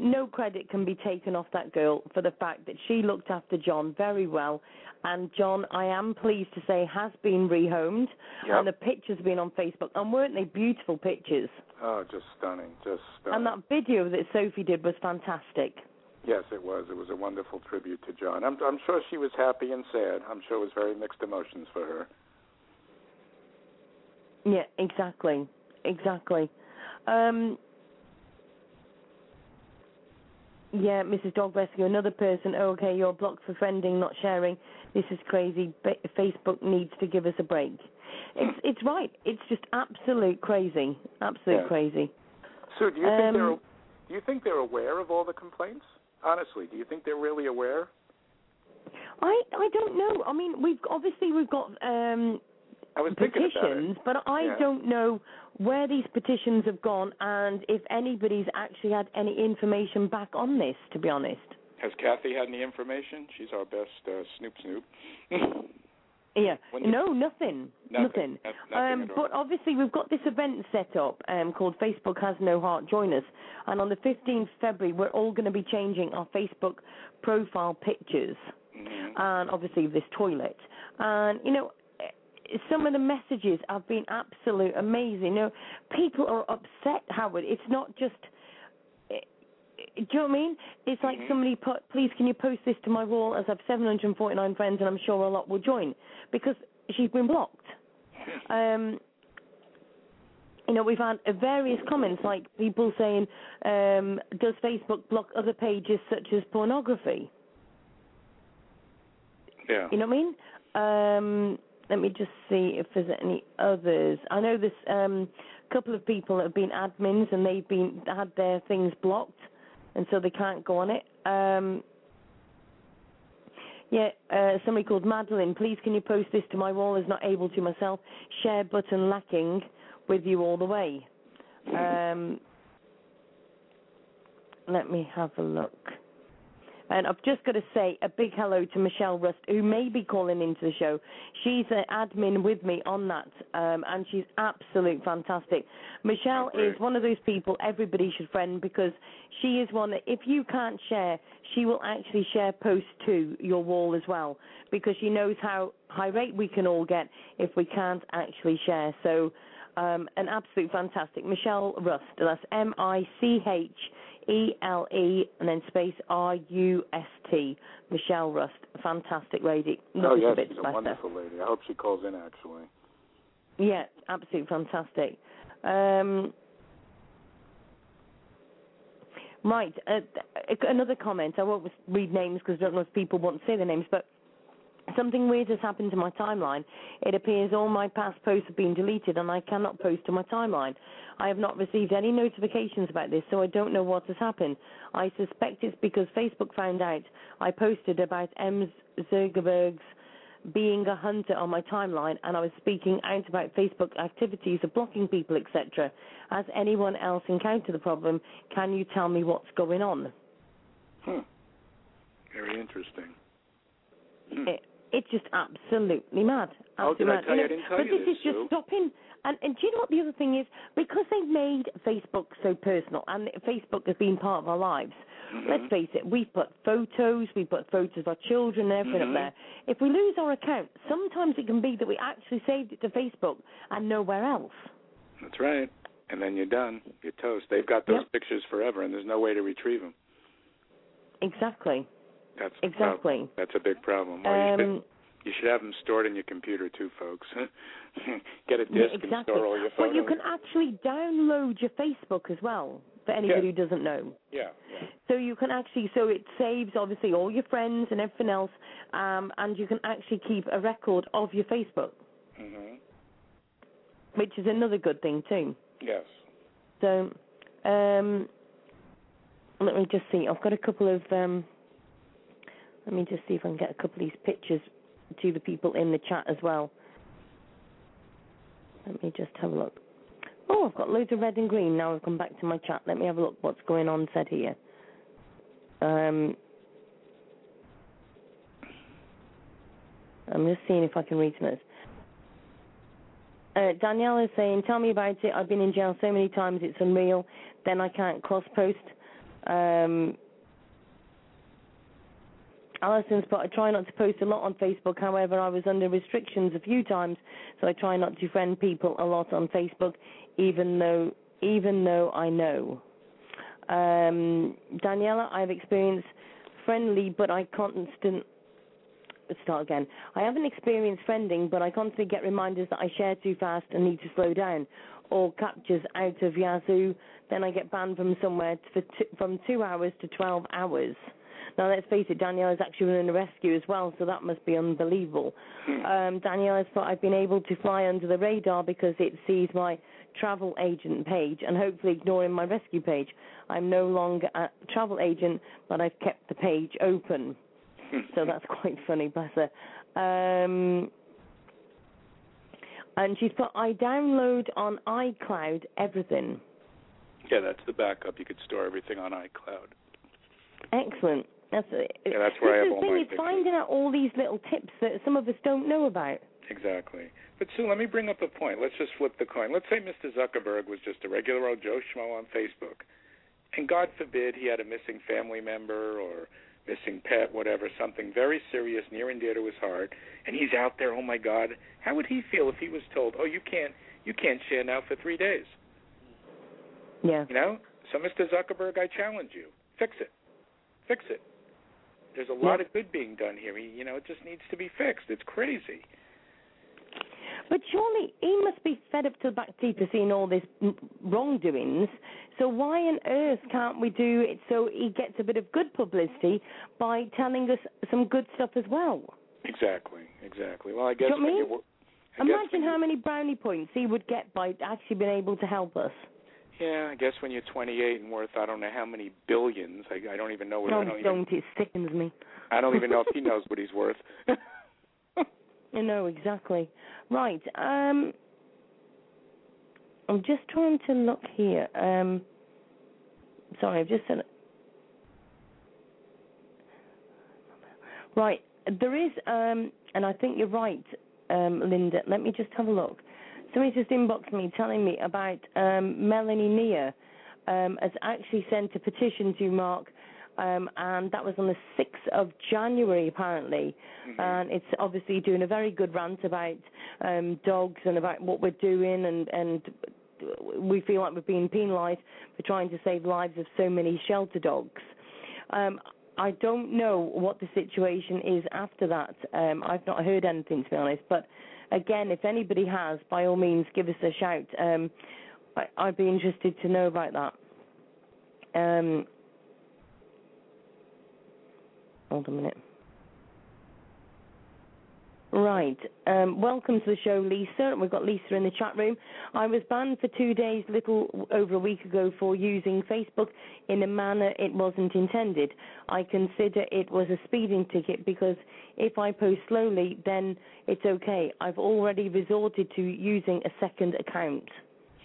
no credit can be taken off that girl for the fact that she looked after John very well. And John, I am pleased to say, has been rehomed. Yep. And the pictures have been on Facebook. And weren't they beautiful pictures? Oh, just stunning, just stunning. And that video that Sophie did was fantastic. Yes, it was. It was a wonderful tribute to John. I'm I'm sure she was happy and sad. I'm sure it was very mixed emotions for her. Yeah, exactly, exactly. Um, yeah, Mrs. Dog Rescue, another person. Oh, okay, you're blocked for friending, not sharing. This is crazy. Ba- Facebook needs to give us a break. It's it's right. It's just absolute crazy, absolute Yeah. crazy. Sue, do you think Um, they're do you think they're aware of all the complaints? Honestly, do you think they're really aware? I I don't know. I mean, we've obviously we've got um, I was petitions, but I Yeah. don't know where these petitions have gone and if anybody's actually had any information back on this. To be honest. Has Kathy had any information? She's our best uh, Snoop Snoop. [laughs] Yeah. You- no, nothing. Nothing. No- nothing Um, but obviously, we've got this event set up um, called Facebook Has No Heart. Join us. And on the 15th February, we're all going to be changing our Facebook profile pictures. Mhm. And obviously, this toilet. And, you know, some of the messages have been absolute amazing. You know, people are upset, Howard. It's not just. eh, Do you know what I mean? It's like Mhm. somebody put, please can you post this to my wall as I've 749 friends and I'm sure a lot will join because she's been blocked. Um, you know, we've had various comments like people saying, um, does Facebook block other pages such as pornography? Yeah. You know what I mean? Um, let me just see if there's any others. I know there's um, a couple of people that have been admins and they've been had their things blocked, and so they can't go on it. Um, yeah, uh, somebody called Madeline. Please, can you post this to my wall? Is not able to myself. Share button lacking. With you all the way. Um, let me have a look. And I've just got to say a big hello to Michelle Rust, who may be calling into the show. She's an admin with me on that, um, and she's absolute fantastic. Michelle is one of those people everybody should friend because she is one that if you can't share, she will actually share posts to your wall as well because she knows how irate we can all get if we can't actually share. So, um, an absolute fantastic Michelle Rust. That's M I C H E L E and then space R U S T. Michelle Rust, fantastic lady. Oh yes, she's a her. wonderful lady. I hope she calls in actually. Yeah, absolutely fantastic. Um, right, uh, another comment. I won't read names because I don't know if people want to say their names, but Something weird has happened to my timeline. It appears all my past posts have been deleted and I cannot post to my timeline. I have not received any notifications about this, so I don't know what has happened. I suspect it's because Facebook found out I posted about M. Zuckerberg's being a hunter on my timeline and I was speaking out about Facebook activities of blocking people, etc. Has anyone else encountered the problem? Can you tell me what's going on? Hmm. Very interesting. Hmm. It, it's just absolutely mad. Absolutely mad. You, I didn't tell but this, this is just stopping. And, and do you know what the other thing is? Because they've made Facebook so personal, and Facebook has been part of our lives. Mm-hmm. Let's face it, we've put photos, we put photos of our children everything Mhm. up there. If we lose our account, sometimes it can be that we actually saved it to Facebook and nowhere else. That's right. And then you're done. You're toast. They've got those Yep. pictures forever, and there's no way to retrieve them. Exactly. That's. Exactly. That's a big problem. Well, you, should, Um, you should have them stored in your computer too, folks. [laughs] Get a yeah, disk and exactly. store all your photos. Well, you can actually download your Facebook as well. For anybody Yeah. who doesn't know. Yeah. yeah. So you can actually, so it saves obviously all your friends and everything else, um, and you can actually keep a record of your Facebook, Mhm. which is another good thing too. Yes. So, um, let me just see. I've got a couple of. Um, let me just see if I can get a couple of these pictures to the people in the chat as well. Let me just have a look. Oh, I've got loads of red and green. Now I've come back to my chat. Let me have a look. What's going on? Said here. Um, I'm just seeing if I can read some of this. Uh, Danielle is saying, "Tell me about it. I've been in jail so many times, it's unreal. Then I can't cross post." Um, Alison's put, "I try not to post a lot on Facebook. However, I was under restrictions a few times, so I try not to friend people a lot on Facebook, even though even though I know." Um, Daniela, I've experienced friendly, but I constant Let's start again. I haven't experienced friending, but I constantly get reminders that I share too fast and need to slow down, or captchas out of Yazoo. Then I get banned from somewhere for from two hours to 12 hours. Now, let's face it, Danielle is actually running a rescue as well, so that must be unbelievable. Um, Danielle has thought I've been able to fly under the radar because it sees my travel agent page and hopefully ignoring my rescue page. I'm no longer a travel agent, but I've kept the page open so [laughs] that's quite funny, bless her. Um, and she's put, I download on iCloud everything. Yeah, that's the backup. You could store everything on iCloud. Excellent. That's it. Yeah, that's where I have all the my thing, is pictures. finding out all these little tips that some of us don't know about. Exactly. But Sue, let me bring up a point. Let's just flip the coin. Let's say Mr. Zuckerberg was just a regular old Joe Schmo on Facebook, and God forbid he had a missing family member or missing pet, whatever, something very serious, near and dear to his heart, and he's out there. Oh my God, how would he feel if he was told, "Oh, you can't, you can't share now for three days"? Yeah. You know. So, Mr. Zuckerberg, I challenge you: fix it, fix it. There's a lot Yeah. of good being done here. You know, it just needs to be fixed. It's crazy. But surely he must be fed up to the back teeth of seeing all this wrongdoings. So why on earth can't we do it so he gets a bit of good publicity by telling us some good stuff as well? Exactly, exactly. Well, I guess Do you know I mean? I Imagine how many brownie points he would get by actually being able to help us. Yeah, I guess when you're 28 and worth I don't know how many billions. I, I don't even know what I No, don't even don't. It sickens me. I don't even know if he [laughs] knows what he's worth. You know exactly. Right. Um, I'm just trying to look here. Um, sorry, I've just said. Right. There is, um, and I think you're right, um, Linda. Let me just have a look. Somebody just inboxed me telling me about um, Melanie Nia um, has actually sent a petition to Mark, um, and that was on the 6th of January apparently. Mm-hmm. And it's obviously doing a very good rant about um, dogs and about what we're doing, and and we feel like we're being penalised for trying to save lives of so many shelter dogs. Um, I don't know what the situation is after that. Um, I've not heard anything to be honest, but again, if anybody has, by all means, give us a shout. Um, I, I'd be interested to know about that. Um, hold a minute. Right. Um, welcome to the show, Lisa. We've got Lisa in the chat room. I was banned for two days, little over a week ago, for using Facebook in a manner it wasn't intended. I consider it was a speeding ticket because if I post slowly, then it's okay. I've already resorted to using a second account.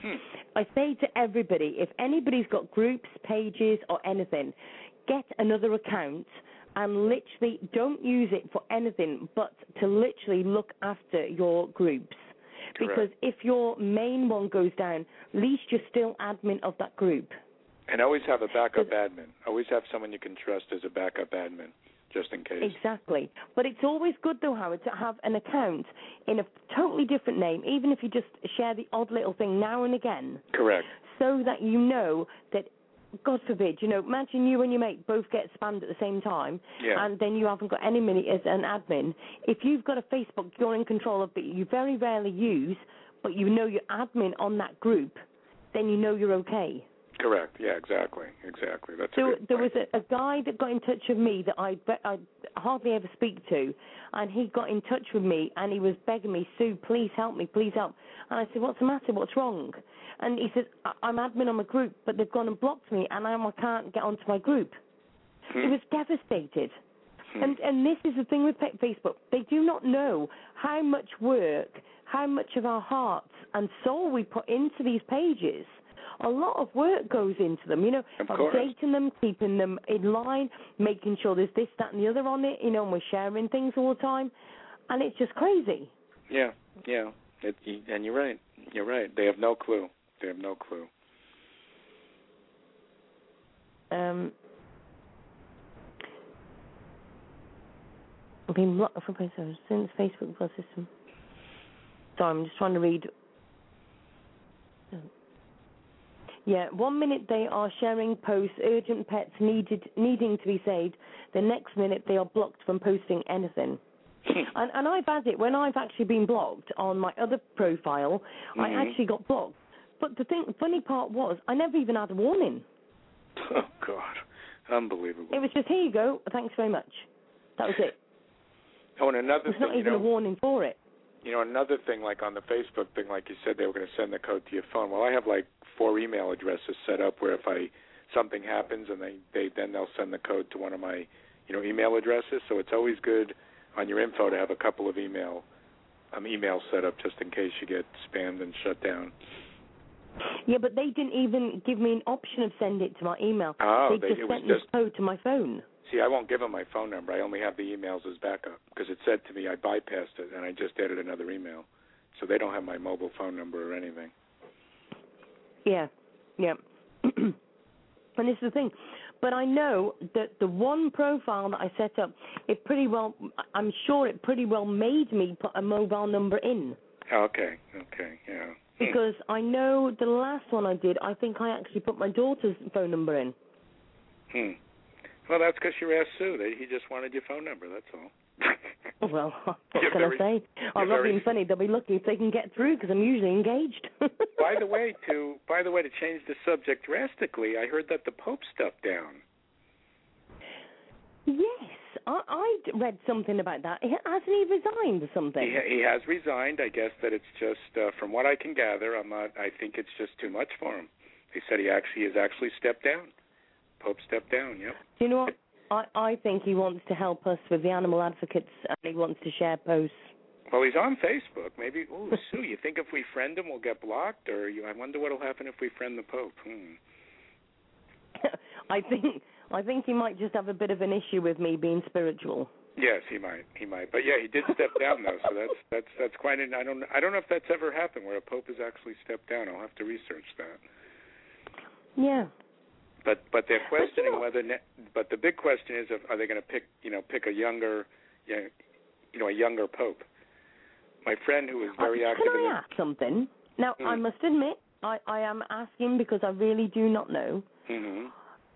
Hmm. I say to everybody, if anybody's got groups, pages, or anything, get another account and literally don't use it for anything but to literally look after your groups. Correct. Because if your main one goes down, at least you're still admin of that group. And always have a backup admin. Always have someone you can trust as a backup admin, just in case. Exactly. But it's always good, though, Howard, to have an account in a totally different name, even if you just share the odd little thing now and again, Correct. so that you know that, God forbid, you know, imagine you and your mate both get spammed at the same time, Yeah. and then you haven't got any money as an admin. If you've got a Facebook you're in control of, but you very rarely use, but you know you're admin on that group, then you know you're okay. Correct. Yeah. Exactly. Exactly. That's There, good there point. was a, a guy that got in touch with me that I, I hardly ever speak to, and he got in touch with me and he was begging me, Sue, please help me, please help. And I said, what's the matter? What's wrong? And he said, I- I'm admin on my group, but they've gone and blocked me, and I can't get onto my group. Hmm. He was devastated. Hmm. And and this is the thing with Facebook. They do not know how much work, how much of our hearts and soul we put into these pages. A lot of work goes into them, you know, updating them, keeping them in line, making sure there's this, that, and the other on it, you know, and we're sharing things all the time. And it's just crazy. Yeah. Yeah. It, and you're right. You're right. They have no clue. They have no clue. Um, I've been blocked from Facebook since Facebook plus system. Sorry, I'm just trying to read. Yeah, one minute they are sharing posts, urgent pets needed needing to be saved. The next minute they are blocked from posting anything. And, and I've had it when I've actually been blocked on my other profile. I Mhm. actually got blocked. But the thing, funny part was, I never even had a warning. [laughs] oh God. Unbelievable. It was just here you go. Thanks very much. That was it. oh, and another There's thing, not you even know, a warning for it. you know, another thing like on the Facebook thing, like you said, they were going to send the code to your phone. Well, I have like four email addresses set up where if I something happens and they they then they'll send the code to one of my you know email addresses. So it's always good on your info to have a couple of email um emails set up just in case you get spammed and shut down. Yeah, but they didn't even give me an option of send it to my email. Oh, they they- just it was sent just- the code to my phone. See, I won't give them my phone number. I only have the emails as backup because it said to me I bypassed it and I just added another email. So they don't have my mobile phone number or anything. Yeah, yeah. [clears throat] and this is the thing. But I know that the one profile that I set up, it pretty well, I'm sure it pretty well made me put a mobile number in. Okay, okay, yeah. Because I know the last one I did, I think I actually put my daughter's phone number in. Hmm. Well, that's because you asked Sue. He just wanted your phone number. That's all. [laughs] Well, [laughs] what You're can very- I say? I'm not very- being funny. They'll be lucky if they can get through because I'm usually engaged. [laughs] by the way, to by the way, to change the subject drastically, I heard that the Pope stepped down. yes, I, I read something about that. He- Hasn't he resigned or something? He he has resigned. I guess that it's just uh, from what I can gather. I'm not. I think it's just too much for him. They said he actually has actually stepped down. Pope stepped down. Yep. Do you know what? I, I think he wants to help us with the animal advocates and he wants to share posts. Well, he's on Facebook. Maybe. Oh, Sue, you think if we friend him, we'll get blocked, or you? I wonder what'll happen if we friend the Pope. Hmm. [laughs] I think I think he might just have a bit of an issue with me being spiritual. Yes, he might. He might. But yeah, he did step down though, so that's that's that's quite an I don't I don't know if that's ever happened where a pope has actually stepped down. I'll have to research that. Yeah. But but they're But you questioning know- whether ne- but the big question is if, are they going to pick, you know, pick a younger you know, you know, a younger pope. My friend who was very Uh, active Can I the ask something? Now, I Hmm. must admit, I, I am asking because I really do not know. hmm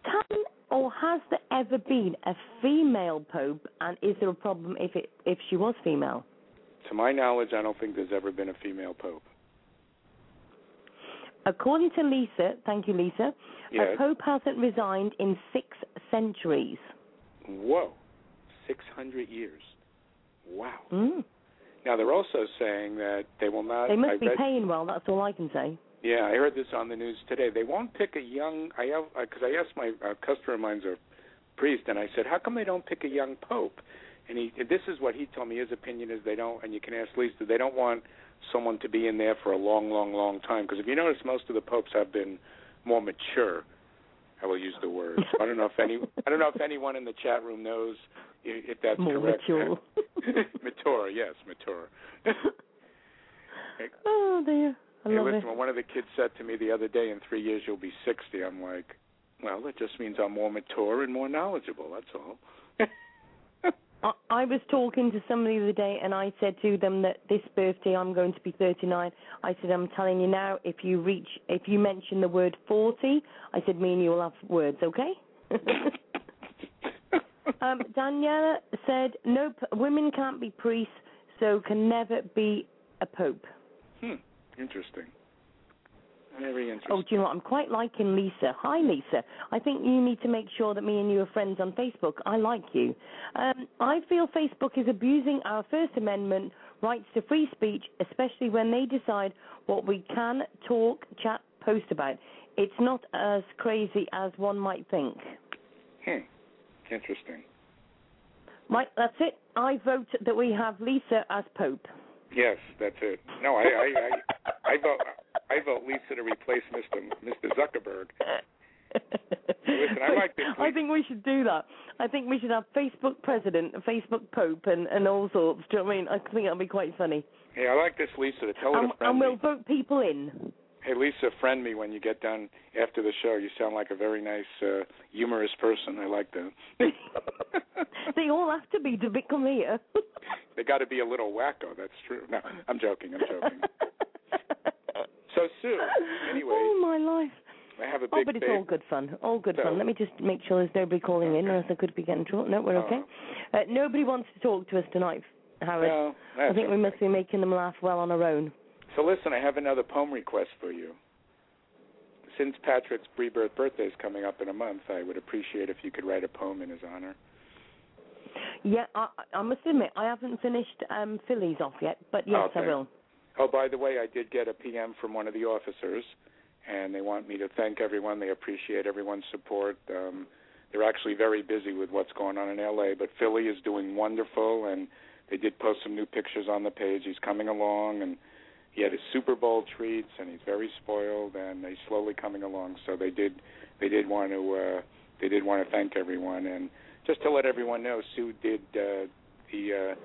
Can or has there ever been a female pope, and is there a problem if it if she was female? To my knowledge, I don't think there's ever been a female pope. According to Lisa, thank you, Lisa, Yes. a pope hasn't resigned in six centuries. Whoa. 600 years. Wow. Mm. Now they're also saying that they will not. They must I be read, paying well. That's all I can say. Yeah, I heard this on the news today. They won't pick a young. I have because I asked my uh, customer of mine's a priest, and I said, "How come they don't pick a young pope?" And he, this is what he told me. His opinion is they don't, and you can ask Lisa. They don't want someone to be in there for a long, long, long time. Because if you notice, most of the popes have been more mature. I will use the word. [laughs] I don't know if any. I don't know if anyone in the chat room knows if, if that's More correct. mature. [laughs] mature, yes, mature. [laughs] oh dear, I hey, listen, it. when one of the kids said to me the other day, "In three years you'll be 60," I'm like, "Well, that just means I'm more mature and more knowledgeable. That's all." [laughs] I, I was talking to somebody the other day, and I said to them that this birthday I'm going to be 39. I said, I'm telling you now, if you reach, if you mention the word 40, I said, me and you will have words, okay? [laughs] um, Daniela said, nope, women can't be priests, so can never be a pope. hmm. Interesting. Very interesting. Oh, do you know what? I'm quite liking Lisa. Hi, Lisa. I think you need to make sure that me and you are friends on Facebook. I like you. Um, I feel Facebook is abusing our First Amendment rights to free speech, especially when they decide what we can talk, chat, post about. It's not as crazy as one might think. Hmm. Interesting. Right, that's it. I vote that we have Lisa as Pope. Yes, that's it. No, I I I, I vote I vote Lisa to replace Mr. Mr. Zuckerberg. Listen, I like this I think we should do that. I think we should have Facebook president, Facebook pope, and, and all sorts. Do you know what I mean? I think that'll be quite funny. Yeah, I like this Lisa to tell her And, to friend and we'll vote people in. Hey Lisa, friend me when you get done after the show. You sound like a very nice, uh, humorous person. I like that. [laughs] they all have to be to become here. [laughs] they got to be a little wacko. That's true. No, I'm joking. I'm joking. [laughs] So Sue, anyway, Oh my life. I have a big. Oh, but it's all good fun. All good So- fun. Let me just make sure there's nobody calling in, or else I could be getting trouble. No, we're okay. Uh, nobody wants to talk to us tonight, Howard. No, I think we must be making them laugh well on our own. So listen, I have another poem request for you. Since Patrick's rebirth birthday is coming up in a month, I would appreciate if you could write a poem in his honor. Yeah, I, I must admit I haven't finished um, Philly's off yet, but yes, I will. Oh, by the way, I did get a PM from one of the officers, and they want me to thank everyone. They appreciate everyone's support. Um, they're actually very busy with what's going on in LA, but Philly is doing wonderful, and they did post some new pictures on the page. He's coming along, and he had his Super Bowl treats, and he's very spoiled, and he's slowly coming along. So they did, they did want to, uh, they did want to thank everyone, and just to let everyone know, Sue did uh, the. Uh,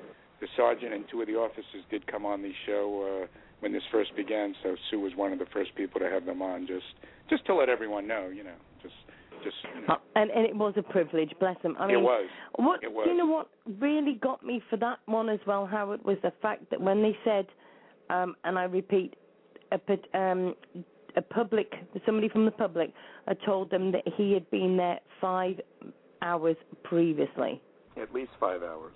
the sergeant and two of the officers did come on the show uh, when this first began. So Sue was one of the first people to have them on, just just to let everyone know, you know, just just. You know. Uh, And, and it was a privilege, bless them. I mean, it was. What It was. you know what really got me for that one as well, Howard, was the fact that when they said, um, and I repeat, a, um, a public somebody from the public had told them that he had been there five hours previously. At least five hours.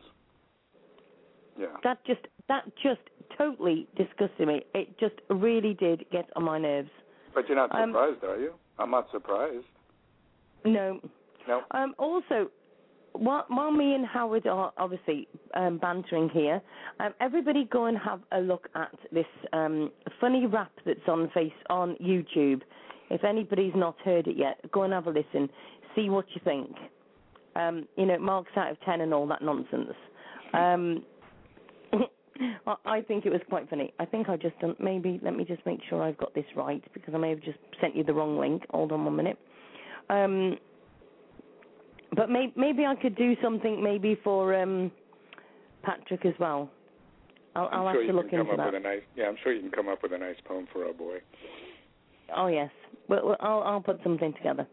Yeah. That just that just totally disgusted me. It just really did get on my nerves. But you're not Um, surprised, are you? I'm not surprised. No. No. Um, also, while, while me and Howard are obviously um, bantering here, um, everybody go and have a look at this um, funny rap that's on face on YouTube. If anybody's not heard it yet, go and have a listen. See what you think. Um, you know, marks out of ten and all that nonsense. Um, [laughs] I- think it was quite funny. I think I just done, maybe let me just make sure I've got this right because I may have just sent you the wrong link. Hold on one minute. But may, maybe I could do something maybe for um, Patrick as well. I'll, I'll sure have to you look into that. with a nice. Yeah, I'm sure you can come up with a nice poem for our boy. Oh yes, well, well I'll I'll put something together.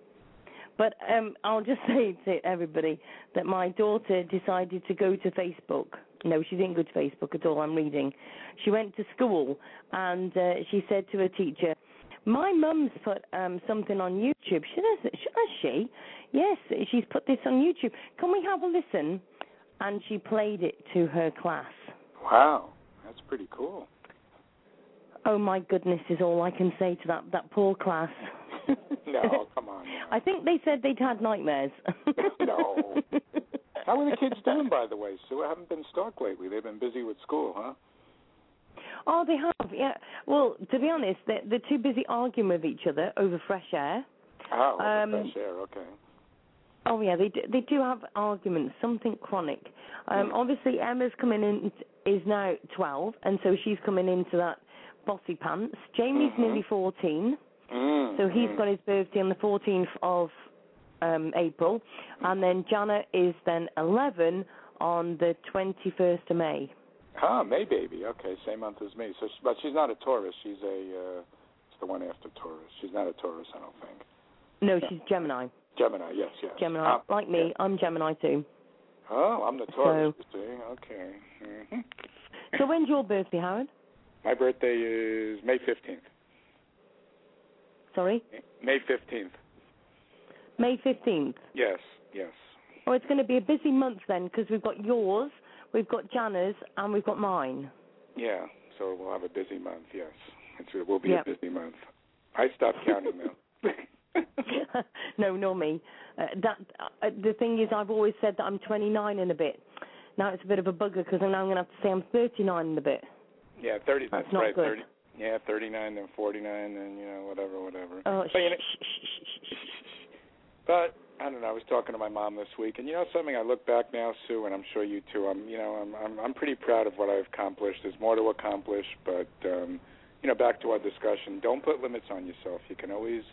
But um, I'll just [laughs] say to everybody that my daughter decided to go to Facebook. No, she didn't go to Facebook at all. I'm reading. She went to school and uh, she said to her teacher, "My mum's put um, something on YouTube. She does. Has she? Yes, she's put this on YouTube. Can we have a listen?" And she played it to her class. Wow, that's pretty cool. Oh my goodness, is all I can say to that that poor class. [laughs] no, come on. now. [laughs] I think they said they'd had nightmares. [laughs] No. How are the kids doing, by the way, Sue? I haven't been stuck lately. They've been busy with school, huh? Oh, they have. Yeah. Well, to be honest, they're, they're too busy arguing with each other over fresh air. Oh, Um, fresh air. Okay. Oh yeah, they do, they do have arguments, something chronic. Um, Hmm. Obviously, Emma's coming in is now 12, and so she's coming into that bossy pants. Jamie's Mhm. nearly 14, Mm, so he's got his birthday on the 14th of um, April, and then Jana is then 11 on the 21st of May. Ah, May baby. Okay, same month as me. So, she, but she's not a Taurus. She's a. Uh, it's the one after Taurus. She's not a Taurus, I don't think. No, Yeah. she's Gemini. Gemini. Yes, yes. Gemini, Ah, like me. yeah. I'm Gemini too. Oh, I'm the Taurus. see. Okay. hmm So when's your birthday, Howard? My birthday is May fifteenth. Sorry, May fifteenth. May 15th. Yes, yes. Oh, it's going to be a busy month then because we've got yours, we've got Jana's, and we've got mine. Yeah. So we'll have a busy month. Yes, it's, it will be Yep. a busy month. I stopped counting now. [laughs] [laughs] no, nor me. Uh, that uh, the thing is, I've always said that I'm 29 in a bit. Now it's a bit of a bugger because now I'm going to have to say I'm 39 in a bit. yeah, thirty. That's That's, not right. good. Thirty. Yeah, thirty-nine, then forty-nine, then you know whatever, whatever. Oh, But, you know, shh, shh, shh. But I don't know. I was talking to my mom this week, and you know something. I look back now, Sue, and I'm sure you too. I'm, you know, I'm, I'm, I'm pretty proud of what I've accomplished. There's more to accomplish, but um, you know, back to our discussion. Don't put limits on yourself. You can always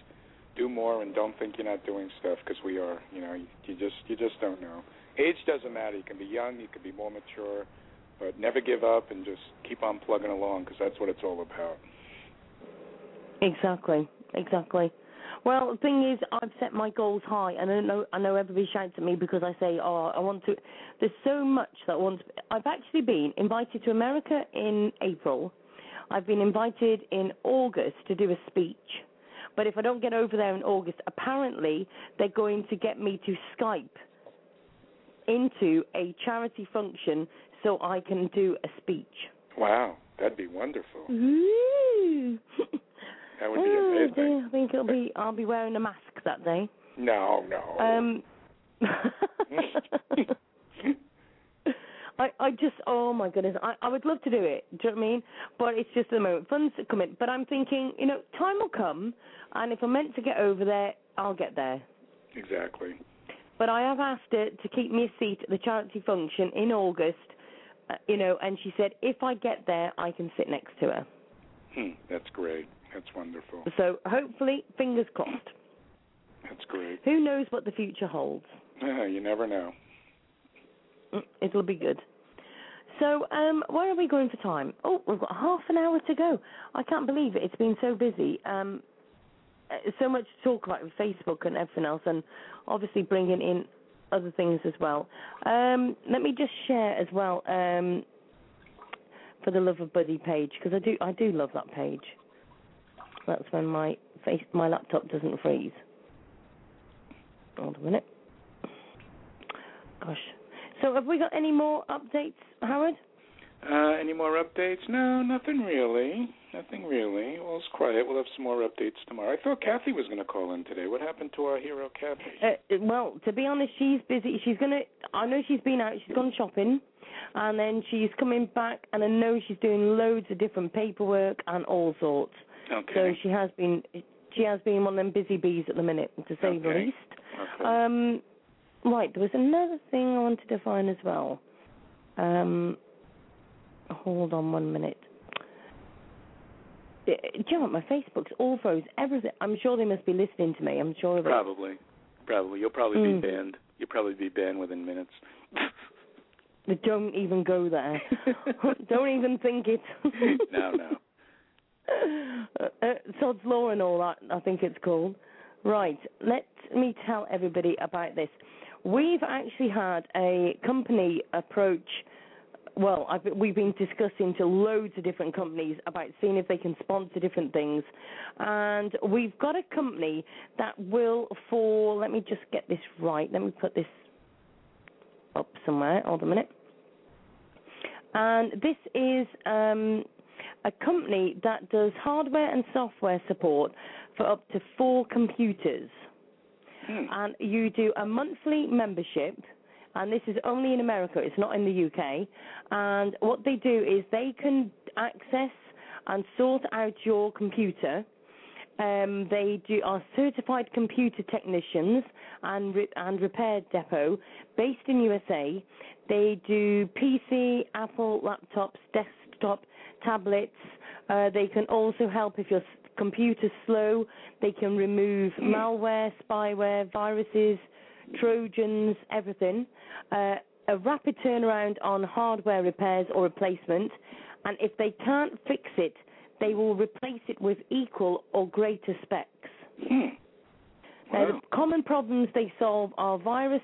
do more, and don't think you're not doing stuff because we are. You know, you, you just, you just don't know. Age doesn't matter. You can be young. You can be more mature, but never give up and just keep on plugging along because that's what it's all about. Exactly, exactly. Well, the thing is, I've set my goals high, and I know I know everybody shouts at me because I say, "Oh, I want to." There's so much that I want. To, I've actually been invited to America in April. I've been invited in August to do a speech. But if I don't get over there in August, apparently they're going to get me to Skype into a charity function so I can do a speech. Wow, that'd be wonderful. [laughs] That would be Oh, amazing. dear, I think it'll be. I'll be wearing a mask that day. No, no. Um. [laughs] [laughs] I I just oh my goodness I I would love to do it. Do you know what I mean? But it's just the moment funds come in. But I'm thinking you know time will come, and if I'm meant to get over there, I'll get there. exactly. But I have asked her to keep me a seat at the charity function in August. Uh, you know, and she said if I get there, I can sit next to her. Hmm, that's great. That's wonderful. So hopefully, fingers crossed. That's great. Who knows what the future holds? you never know. Mm, It'll be good. So, um, where are we going for time? Oh, we've got half an hour to go. I can't believe it. It's been so busy. Um, uh, so much to talk about with Facebook and everything else, and obviously bringing in other things as well. Um, let me just share as well um, for the Love of Buddy page because I do I do love that page. That's when my face my laptop doesn't freeze. Hold a minute. Gosh. So have we got any more updates, Howard? Uh, any more updates? No, nothing really. Nothing really. Well, it's quiet. We'll have some more updates tomorrow. I thought Kathy was going to call in today. What happened to our hero, Kathy? Uh, well, to be honest, she's busy. She's gonna. I know she's been out. She's gone shopping, and then she's coming back. And I know she's doing loads of different paperwork and all sorts. Okay. So she has been. She has been one of them busy bees at the minute, to say the least. okay. Um, right. There was another thing I wanted to find as well. Um, hold on one minute. Uh, Do you know what? My Facebook's all froze. Everything. I'm sure they must be listening to me. I'm sure of it. probably. Probably. You'll probably Mm. be banned. You'll probably be banned within minutes. Don't even go there. [laughs] [laughs] Don't even think it. no, no. Uh, uh, Sod's Law and all that, I think it's called. Right, let me tell everybody about this. We've actually had a company approach. Well, I've, we've been discussing to loads of different companies about seeing if they can sponsor different things, and we've got a company that will for. Let me just get this right. Let me put this up somewhere. Hold a minute. And this is um, a company that does hardware and software support for up to four computers. Hmm. And you do a monthly membership, and this is only in America, it's not in the UK. And what they do is they can access and sort out your computer. Um, they do are certified computer technicians and re- and repair depot based in USA. They do PC, Apple laptops, desktop, tablets. Uh, they can also help if your computer's slow. They can remove malware, spyware, viruses, trojans, everything. Uh, a rapid turnaround on hardware repairs or replacement. And if they can't fix it, they will replace it with equal or greater specs. Hmm. Now, Wow. the common problems they solve are virus,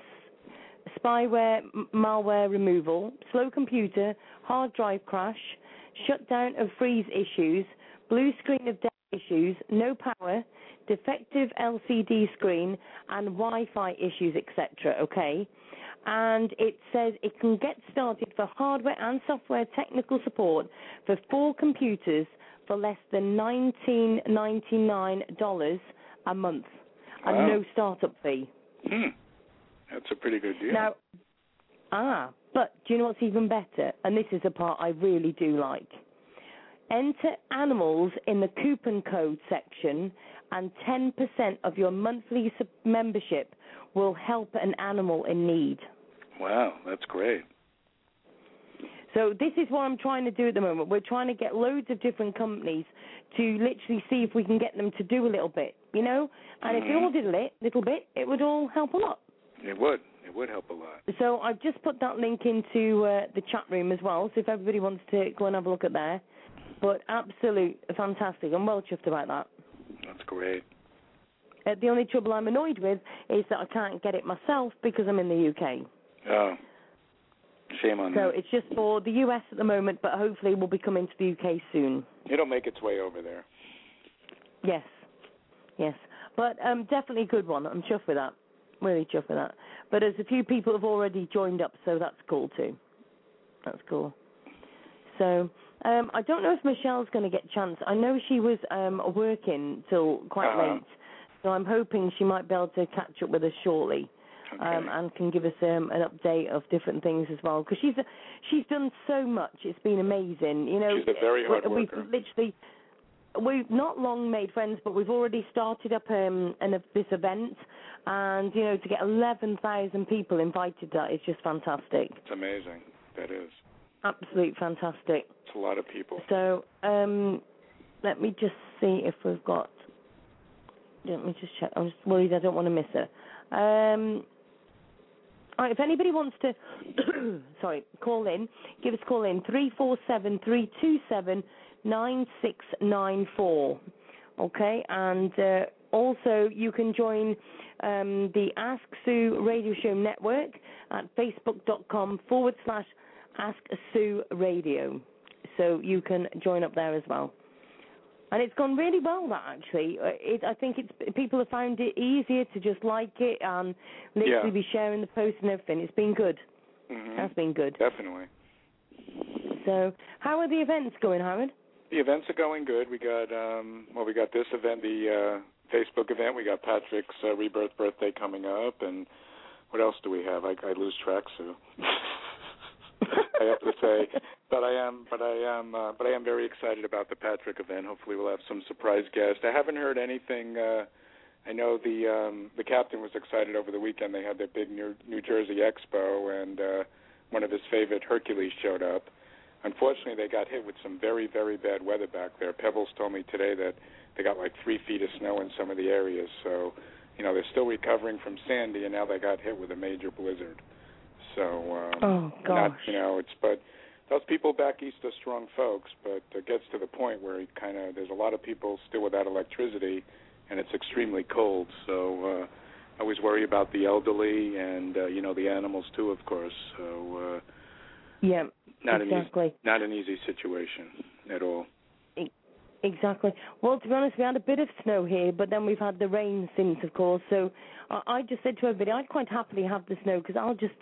spyware, m- malware removal, slow computer, hard drive crash, shutdown of freeze issues, blue screen of death issues, no power, defective LCD screen, and Wi-Fi issues, etc. Okay, and it says it can get started for hardware and software technical support for four computers for less than nineteen ninety nine dollars a month and Wow. no startup fee. Hmm. That's a pretty good deal. Now, ah, but do you know what's even better? And this is the part I really do like. Enter animals in the coupon code section, and 10% of your monthly membership will help an animal in need. wow, that's great. So this is what I'm trying to do at the moment. We're trying to get loads of different companies to literally see if we can get them to do a little bit, you know. And if they Mhm. all did a little bit, it would all help a lot. It would. It would help a lot. So I've just put that link into uh, the chat room as well. So if everybody wants to go and have a look at there, but absolute fantastic. I'm well chuffed about that. That's great. Uh, the only trouble I'm annoyed with is that I can't get it myself because I'm in the UK. Oh. Shame on So that. it's just for the US at the moment, but hopefully we'll be coming to the UK soon. It'll make its way over there. Yes, yes, but um, definitely a good one. I'm chuffed with that. Really chuffed with that. But there's a few people have already joined up, so that's cool too. That's cool. So um, I don't know if Michelle's going to get a chance. I know she was um, working till quite Uh-huh. late, so I'm hoping she might be able to catch up with us shortly. Okay. Um, and can give us um, an update of different things as well because she's she's done so much. It's been amazing. You know, She's a very hard we- worker. We've literally we've not long made friends, but we've already started up um, an, this event, and you know, to get eleven thousand people invited, that is just fantastic. it's amazing. That is. Absolute fantastic. It's a lot of people. So um, let me just see if we've got. Let me just check. I'm just worried I don't want to miss it. Um, all right, if anybody wants to, [coughs] sorry, call in, give us a call in three four seven three two seven nine six nine four. Okay, and uh, also you can join um, the Ask Sue Radio Show Network at facebook.com forward slash Ask Sue Radio. So you can join up there as well. And it's gone really well. That actually, Uh, it, I think it's people have found it easier to just like it and literally Yeah. be sharing the post and everything. It's been good. hmm That's been good. Definitely. So, how are the events going, Howard? The events are going good. We got um well we got this event, the uh Facebook event. We got Patrick's uh, rebirth birthday coming up and what else do we have? I I lose track, Sue. [laughs] I have to say, but I am, but I am, uh, but I am very excited about the Patrick event. Hopefully, we'll have some surprise guests. I haven't heard anything. Uh, I know the um, the captain was excited over the weekend. They had their big New New Jersey Expo, and uh, one of his favorite Hercules showed up. Unfortunately, they got hit with some very, very bad weather back there. Pebbles told me today that they got like three feet of snow in some of the areas. So, you know, they're still recovering from Sandy, and now they got hit with a major blizzard. So, um, Oh not gosh. you know, it's but those people back east are strong folks, but it gets to the point where it kind of there's a lot of people still without electricity, and it's extremely cold. So. uh I always worry about the elderly and uh, you know the animals too, of course. So uh, Yeah, not an easy, exactly. not an easy situation at all. Exactly. Well, to be honest, we had a bit of snow here, but then we've had the rain since, of course. So I, I just said to everybody, I'd quite happily have the snow because I'll just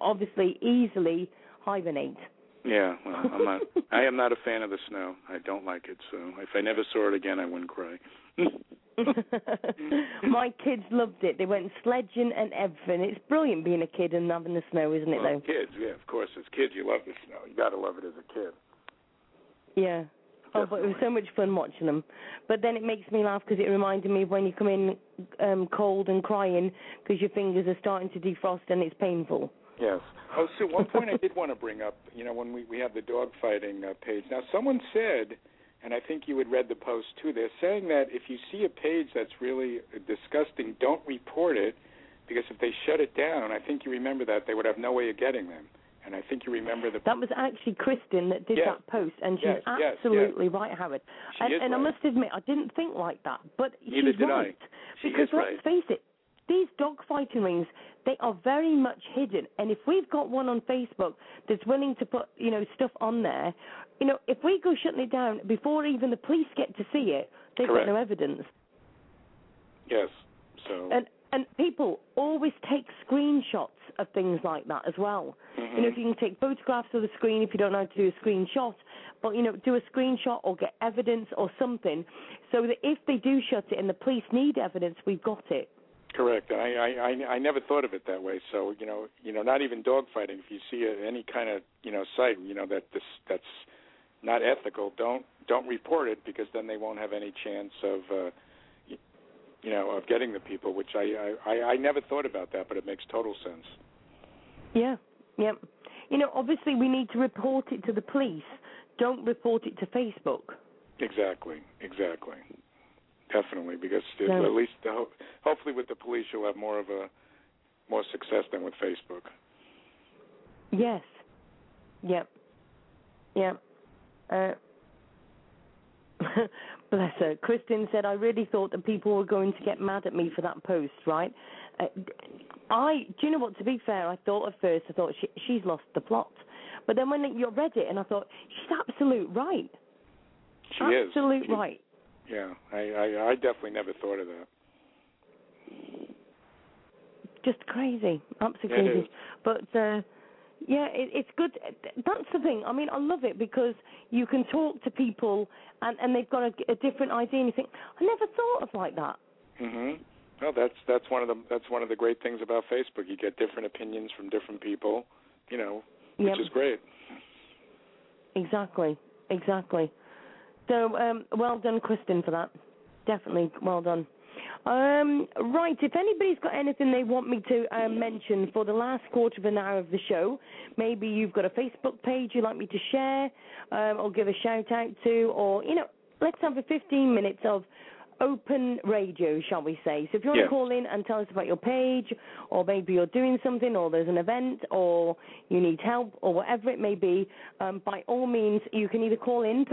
obviously easily hibernate. Yeah, well, I'm not. [laughs] I am not a fan of the snow. I don't like it. So if I never saw it again, I wouldn't cry. [laughs] My kids loved it. They went sledging and everything. It's brilliant being a kid and having the snow, isn't it? well, though. kids, yeah, of course. As kids, you love the snow. You got to love it as a kid. Yeah. Oh, but it was so much fun watching them. But then it makes me laugh because it reminded me of when you come in um, cold and crying because your fingers are starting to defrost and it's painful. Yes. Oh, Sue, one point I did want to bring up, you know, when we, we have the dog fighting uh, page. Now, someone said, and I think you had read the post too, they're saying that if you see a page that's really disgusting, don't report it because if they shut it down, I think you remember that, they would have no way of getting them. And I think you remember the. That was actually Kristen that did yes. that post, and she's yes, absolutely yes, right, Howard. She and, is and right. I must admit, I didn't think like that, but Neither she's did right. I. She because is let's right. face it, these dog fighting rings, they are very much hidden. And if we've got one on Facebook that's willing to put, you know, stuff on there, you know, if we go shutting it down before even the police get to see it, they've Correct. got no evidence. Yes. So. And and people always take screenshots of things like that as well. Mhm. You know, if you can take photographs of the screen, if you don't know how to do a screenshot, but you know, do a screenshot or get evidence or something, so that if they do shut it and the police need evidence, we've got it. Correct. And I, I I never thought of it that way. So you know you know not even dog fighting. If you see a, any kind of you know site you know that this that's not ethical, don't don't report it because then they won't have any chance of uh, y- you know of getting the people. Which I I I never thought about that, but it makes total sense. Yeah, yeah. You know, obviously we need to report it to the police. Don't report it to Facebook. Exactly. Exactly. Definitely, because it- at least the, ho- hopefully with the police you'll have more of a more success than with Facebook. Yes. Yep. Yep. Uh, [laughs] bless her. Kristen said, I really thought that people were going to get mad at me for that post, right? Uh, I, do you know what, to be fair, I thought at first, I thought she, she's lost the plot. But then when you read it, and I thought, she's absolute right. She is. absolute She- right. Yeah, I, I I definitely never thought of that. just crazy, absolutely It crazy. is. But uh, yeah, it, it's good. That's the thing. I mean, I love it because you can talk to people and and they've got a, a different idea, and you think, I never thought of like that. Mhm. Well, that's that's one of the that's one of the great things about Facebook. You get different opinions from different people, you know, which Yep. is great. Exactly, exactly. So, um, well done, Kristen, for that. Definitely, well done. Um, right, if anybody's got anything they want me to um, mention for the last quarter of an hour of the show, maybe you've got a Facebook page you'd like me to share um, or give a shout out to, or, you know, let's have a 15 minutes of open radio, shall we say. So if you want Yeah. to call in and tell us about your page, or maybe you're doing something, or there's an event, or you need help, or whatever it may be, um, by all means, you can either call in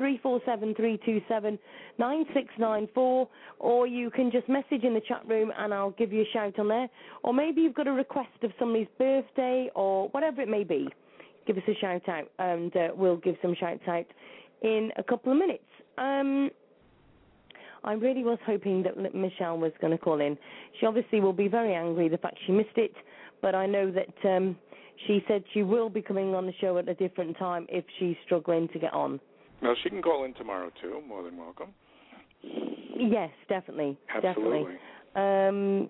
347-327-9694, or you can just message in the chat room and I'll give you a shout on there. Or maybe you've got a request of somebody's birthday, or whatever it may be. Give us a shout out, and uh, we'll give some shouts out in a couple of minutes. Um, I really was hoping that Michelle was going to call in. She obviously will be very angry the fact she missed it, but I know that um, she said she will be coming on the show at a different time if she's struggling to get on. Well, she can call in tomorrow too. More than welcome. Yes, definitely, Absolutely. definitely. Um,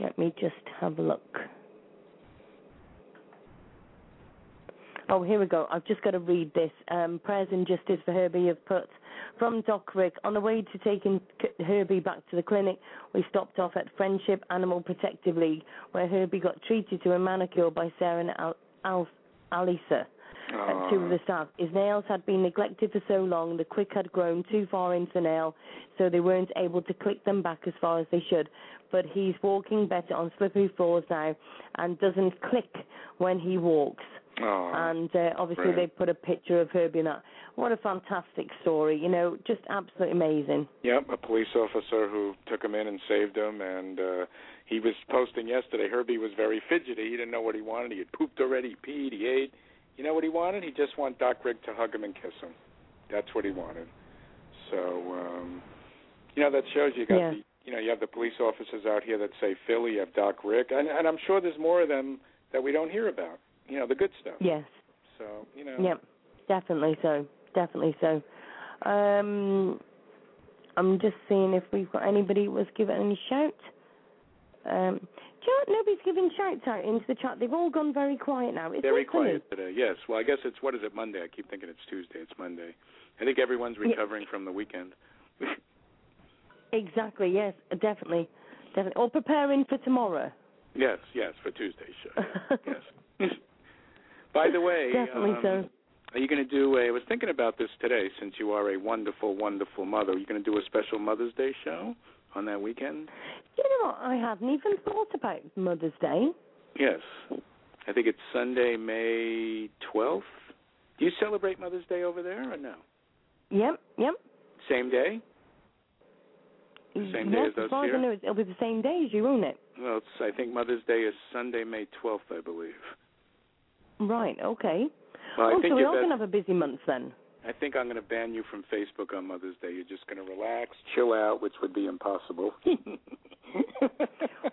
let me just have a look. Oh, here we go. I've just got to read this. Um, prayers and justice for Herbie have put from Doc Rick. On the way to taking Herbie back to the clinic, we stopped off at Friendship Animal Protective League, where Herbie got treated to a manicure by Sarah and Al- Al- Alisa. Uh, two of the staff. His nails had been neglected for so long, the quick had grown too far into the nail, so they weren't able to click them back as far as they should. But he's walking better on slippery floors now and doesn't click when he walks. Oh, And uh, obviously, Right. they put a picture of Herbie in that. What a fantastic story, you know, just absolutely amazing. Yep, a police officer who took him in and saved him, and uh he was posting yesterday. Herbie was very fidgety. He didn't know what he wanted. He had pooped already, he peed, he ate. You know what he wanted? He just wanted Doc Rick to hug him and kiss him. That's what he wanted. So, um you know, that shows you got Yeah. the you know, you have the police officers out here that say Philly, you have Doc Rick, and and I'm sure there's more of them that we don't hear about. You know, the good stuff. Yes. So, you know. Yep, definitely so. Definitely so. Um, I'm just seeing if we've got anybody who was given any shout. Um, Do you know? Nobody's giving shouts out into the chat. They've all gone very quiet now. It's Very not funny. quiet today. Yes. Well, I guess it's what is it Monday? I keep thinking it's Tuesday. It's Monday. I think everyone's Yeah. recovering from the weekend. [laughs] Exactly. Yes, definitely, definitely. Or preparing for tomorrow. yes, yes, for Tuesday's show. [laughs] yes. [laughs] By the way, Definitely um, so. Are you going to do a? I was thinking about this today. Since you are a wonderful, wonderful mother, are you going to do a special Mother's Day show on that weekend? You know what? I hadn't even thought about Mother's Day. Yes. I think it's Sunday, May twelfth. Do you celebrate Mother's Day over there or no? Yep, yep. Same day? Same day yes, as us as far as here? I know, it'll be the same day as you, won't it? Well, it's, I think Mother's Day is Sunday, May twelfth, I believe. Right. Okay. Well, I oh, think so we best- going to have a busy month then. I think I'm going to ban you from Facebook on Mother's Day. You're just going to relax, chill out, which would be impossible. [laughs]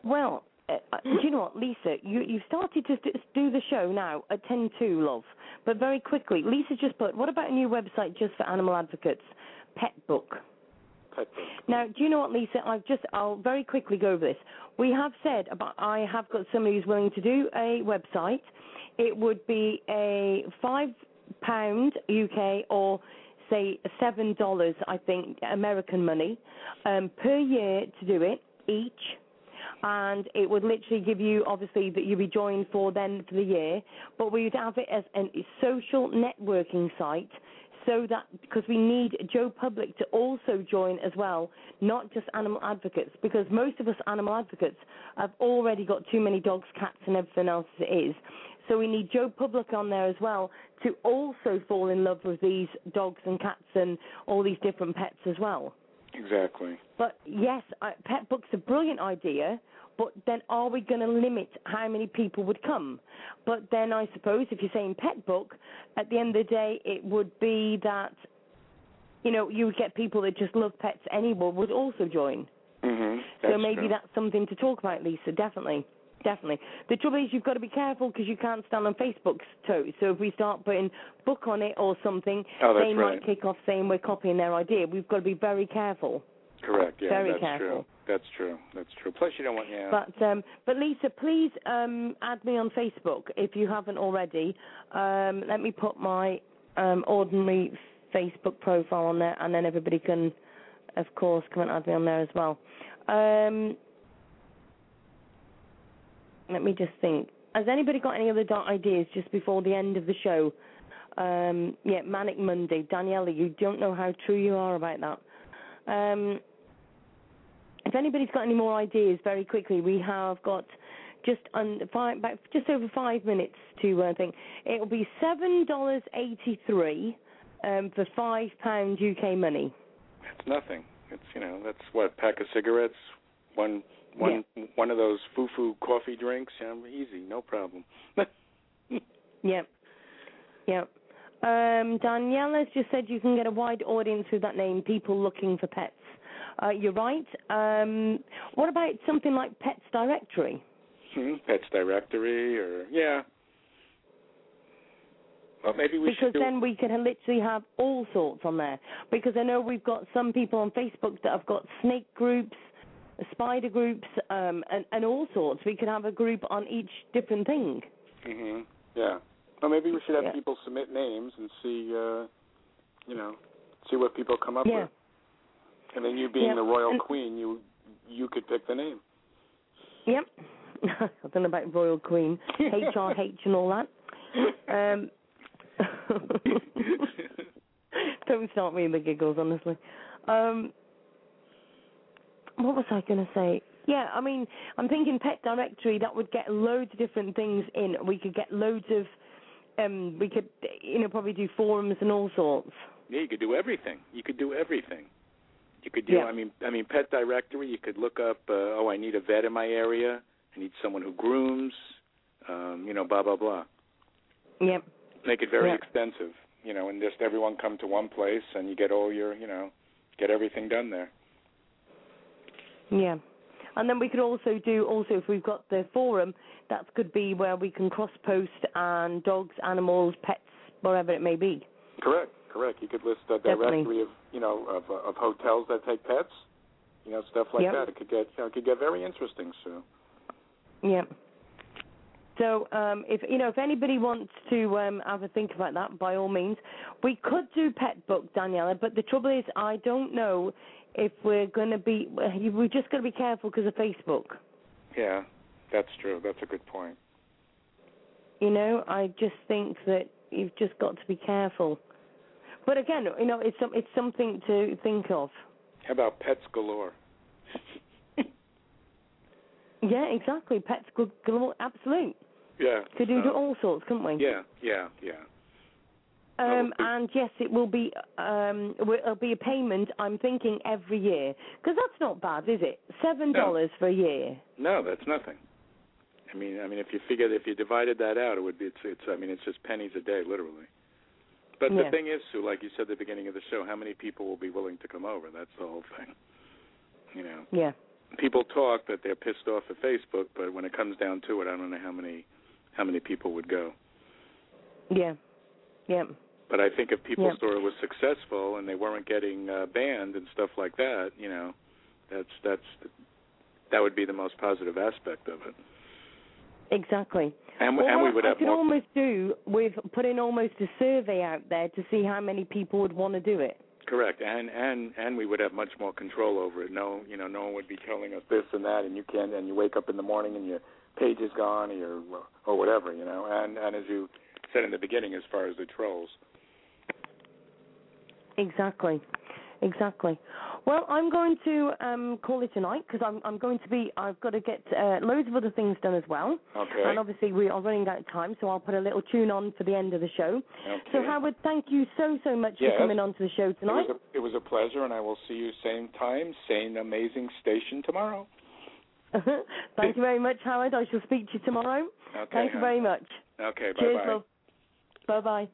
Well, uh, uh, do you know what, Lisa? You you started to st- do the show now at ten two, love. But very quickly, Lisa just put. What about a new website just for animal advocates? Pet Book. Pet book. Now, do you know what, Lisa? I've just, I'll very quickly go over this. We have said about, I have got somebody who's willing to do a website. It would be a five pound UK or say seven dollars, I think, American money, um, per year to do it each. And it would literally give you, obviously, that you'd be joined for then for the year, but we would have it as a social networking site so that because we need Joe Public to also join as well, not just animal advocates, because most of us animal advocates have already got too many dogs, cats, and everything else as it is. So we need Joe Public on there as well to also fall in love with these dogs and cats and all these different pets as well. Exactly. But yes, I, pet book's a brilliant idea. But then, are we going to limit how many people would come? But then, I suppose if you're saying pet book, at the end of the day, it would be that you know you would get people that just love pets anyway would also join. Mhm. so maybe true. that's something to talk about, Lisa. Definitely. Definitely. The trouble is, you've got to be careful because you can't stand on Facebook's toes. So if we start putting book on it or something, Oh, they right. might kick off saying we're copying their idea. We've got to be very careful. correct. Yeah, very that's careful. true. That's true. That's true. Plus, you don't want yeah. But um, but Lisa, please um, add me on Facebook if you haven't already. Um, let me put my um, ordinary Facebook profile on there, and then everybody can, of course, come and add me on there as well. Um, let me just think. Has anybody got any other di- ideas just before the end of the show? Um, yeah, Manic Monday. Daniela, you don't know how true you are about that. If anybody's got any more ideas, very quickly, we have got just under five, about just over five minutes to uh, think. It will be seven dollars eighty-three um, for five pound UK money. It's nothing. It's you know that's what a pack of cigarettes, one one one of those foo-foo coffee drinks. You know, easy, no problem. [laughs] Yep, yep. Um, Daniela's just said you can get a wide audience with that name. People looking for pets. Uh, you're right. Um, what about something like Pets Directory? Hmm, Pets directory or yeah. Well, maybe we because then we can literally have all sorts on there. Because I know we've got some people on Facebook that have got snake groups, spider groups, um, and, and all sorts. We could have a group on each different thing. hmm Yeah. Well, maybe we should have Yeah. people submit names and see, uh, you know, see what people come up Yeah. with. And then you being Yeah. the royal And- queen, you you could pick the name. Yep. [laughs] I don't know about Royal Queen, HRH and all that. Um, [laughs] don't start me in the giggles, honestly. Um, what was I going to say? Yeah, I mean, I'm thinking pet directory that would get loads of different things in. We could get loads of, um, we could, you know, probably do forums and all sorts. Yeah, you could do everything. You could do everything. You could do. Yeah. I mean, I mean, pet directory. You could look up. Uh, oh, I need a vet in my area. I need someone who grooms. Um, you know, blah blah blah. Yep. Make it very Yeah. extensive. You know, and just everyone come to one place, and you get all your, you know, get everything done there. Yeah. And then we could also do also if we've got the forum, that could be where we can cross post and dogs, animals, pets, whatever it may be. Correct, correct. You could list a Definitely. directory of you know of uh, of hotels that take pets, you know stuff like Yep. that. It could get you know it could get very interesting, Sue. Yeah. So um, if you know if anybody wants to um, have a think about that, by all means, we could do pet book, Daniela. But the trouble is, I don't know if we're going to be. We're just going to be careful because of Facebook. Yeah, that's true. That's a good point. You know, I just think that you've just got to be careful. But again, you know, it's it's something to think of. How about pets galore? [laughs] yeah, exactly. Pets galore, absolute. Yeah. Could do all sorts, couldn't we? Yeah, yeah, yeah. Um, and yes, it will be um, it'll be a payment. I'm thinking every year because that's not bad, is it? Seven dollars no. for a year. No, that's nothing. I mean, I mean, if you figured if you divided that out, it would be it's it's. I mean, it's just pennies a day, literally. But the thing is, Sue, like you said at the beginning of the show, how many people will be willing to come over? That's the whole thing. You know. Yeah. People talk that they're pissed off at Facebook, but when it comes down to it, I don't know how many how many people would go. Yeah. Yeah. But I think if People's yeah. Store was successful and they weren't getting uh, banned and stuff like that, you know, that's that's that would be the most positive aspect of it. Exactly. And, well, and we would I have could more. almost do with putting almost a survey out there to see how many people would want to do it. Correct, and and and we would have much more control over it. No, you know, no one would be telling us this and that, and you can't. And you wake up in the morning and your page is gone, or your, or whatever, you know. And and as you said in the beginning, as far as the trolls. Exactly, exactly. Well, I'm going to um, call it tonight because I'm, I'm going to be. I've got to get uh, loads of other things done as well. Okay. And obviously we are running out of time, so I'll put a little tune on for the end of the show. Okay. So Howard, thank you so so much yes. for coming on to the show tonight. It was, a, it was a pleasure, and I will see you same time, same amazing station tomorrow. [laughs] thank you very much, Howard. I shall speak to you tomorrow. Okay. Thank you very much. Okay. Bye Cheers, bye. Bye bye.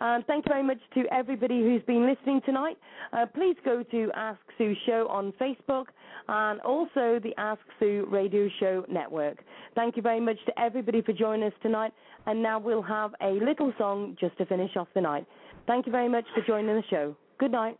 And thank you very much to everybody who's been listening tonight. Uh, please go to Ask Sue Show on Facebook and also the Ask Sue Radio Show Network. Thank you very much to everybody for joining us tonight. And now we'll have a little song just to finish off the night. Thank you very much for joining the show. Good night.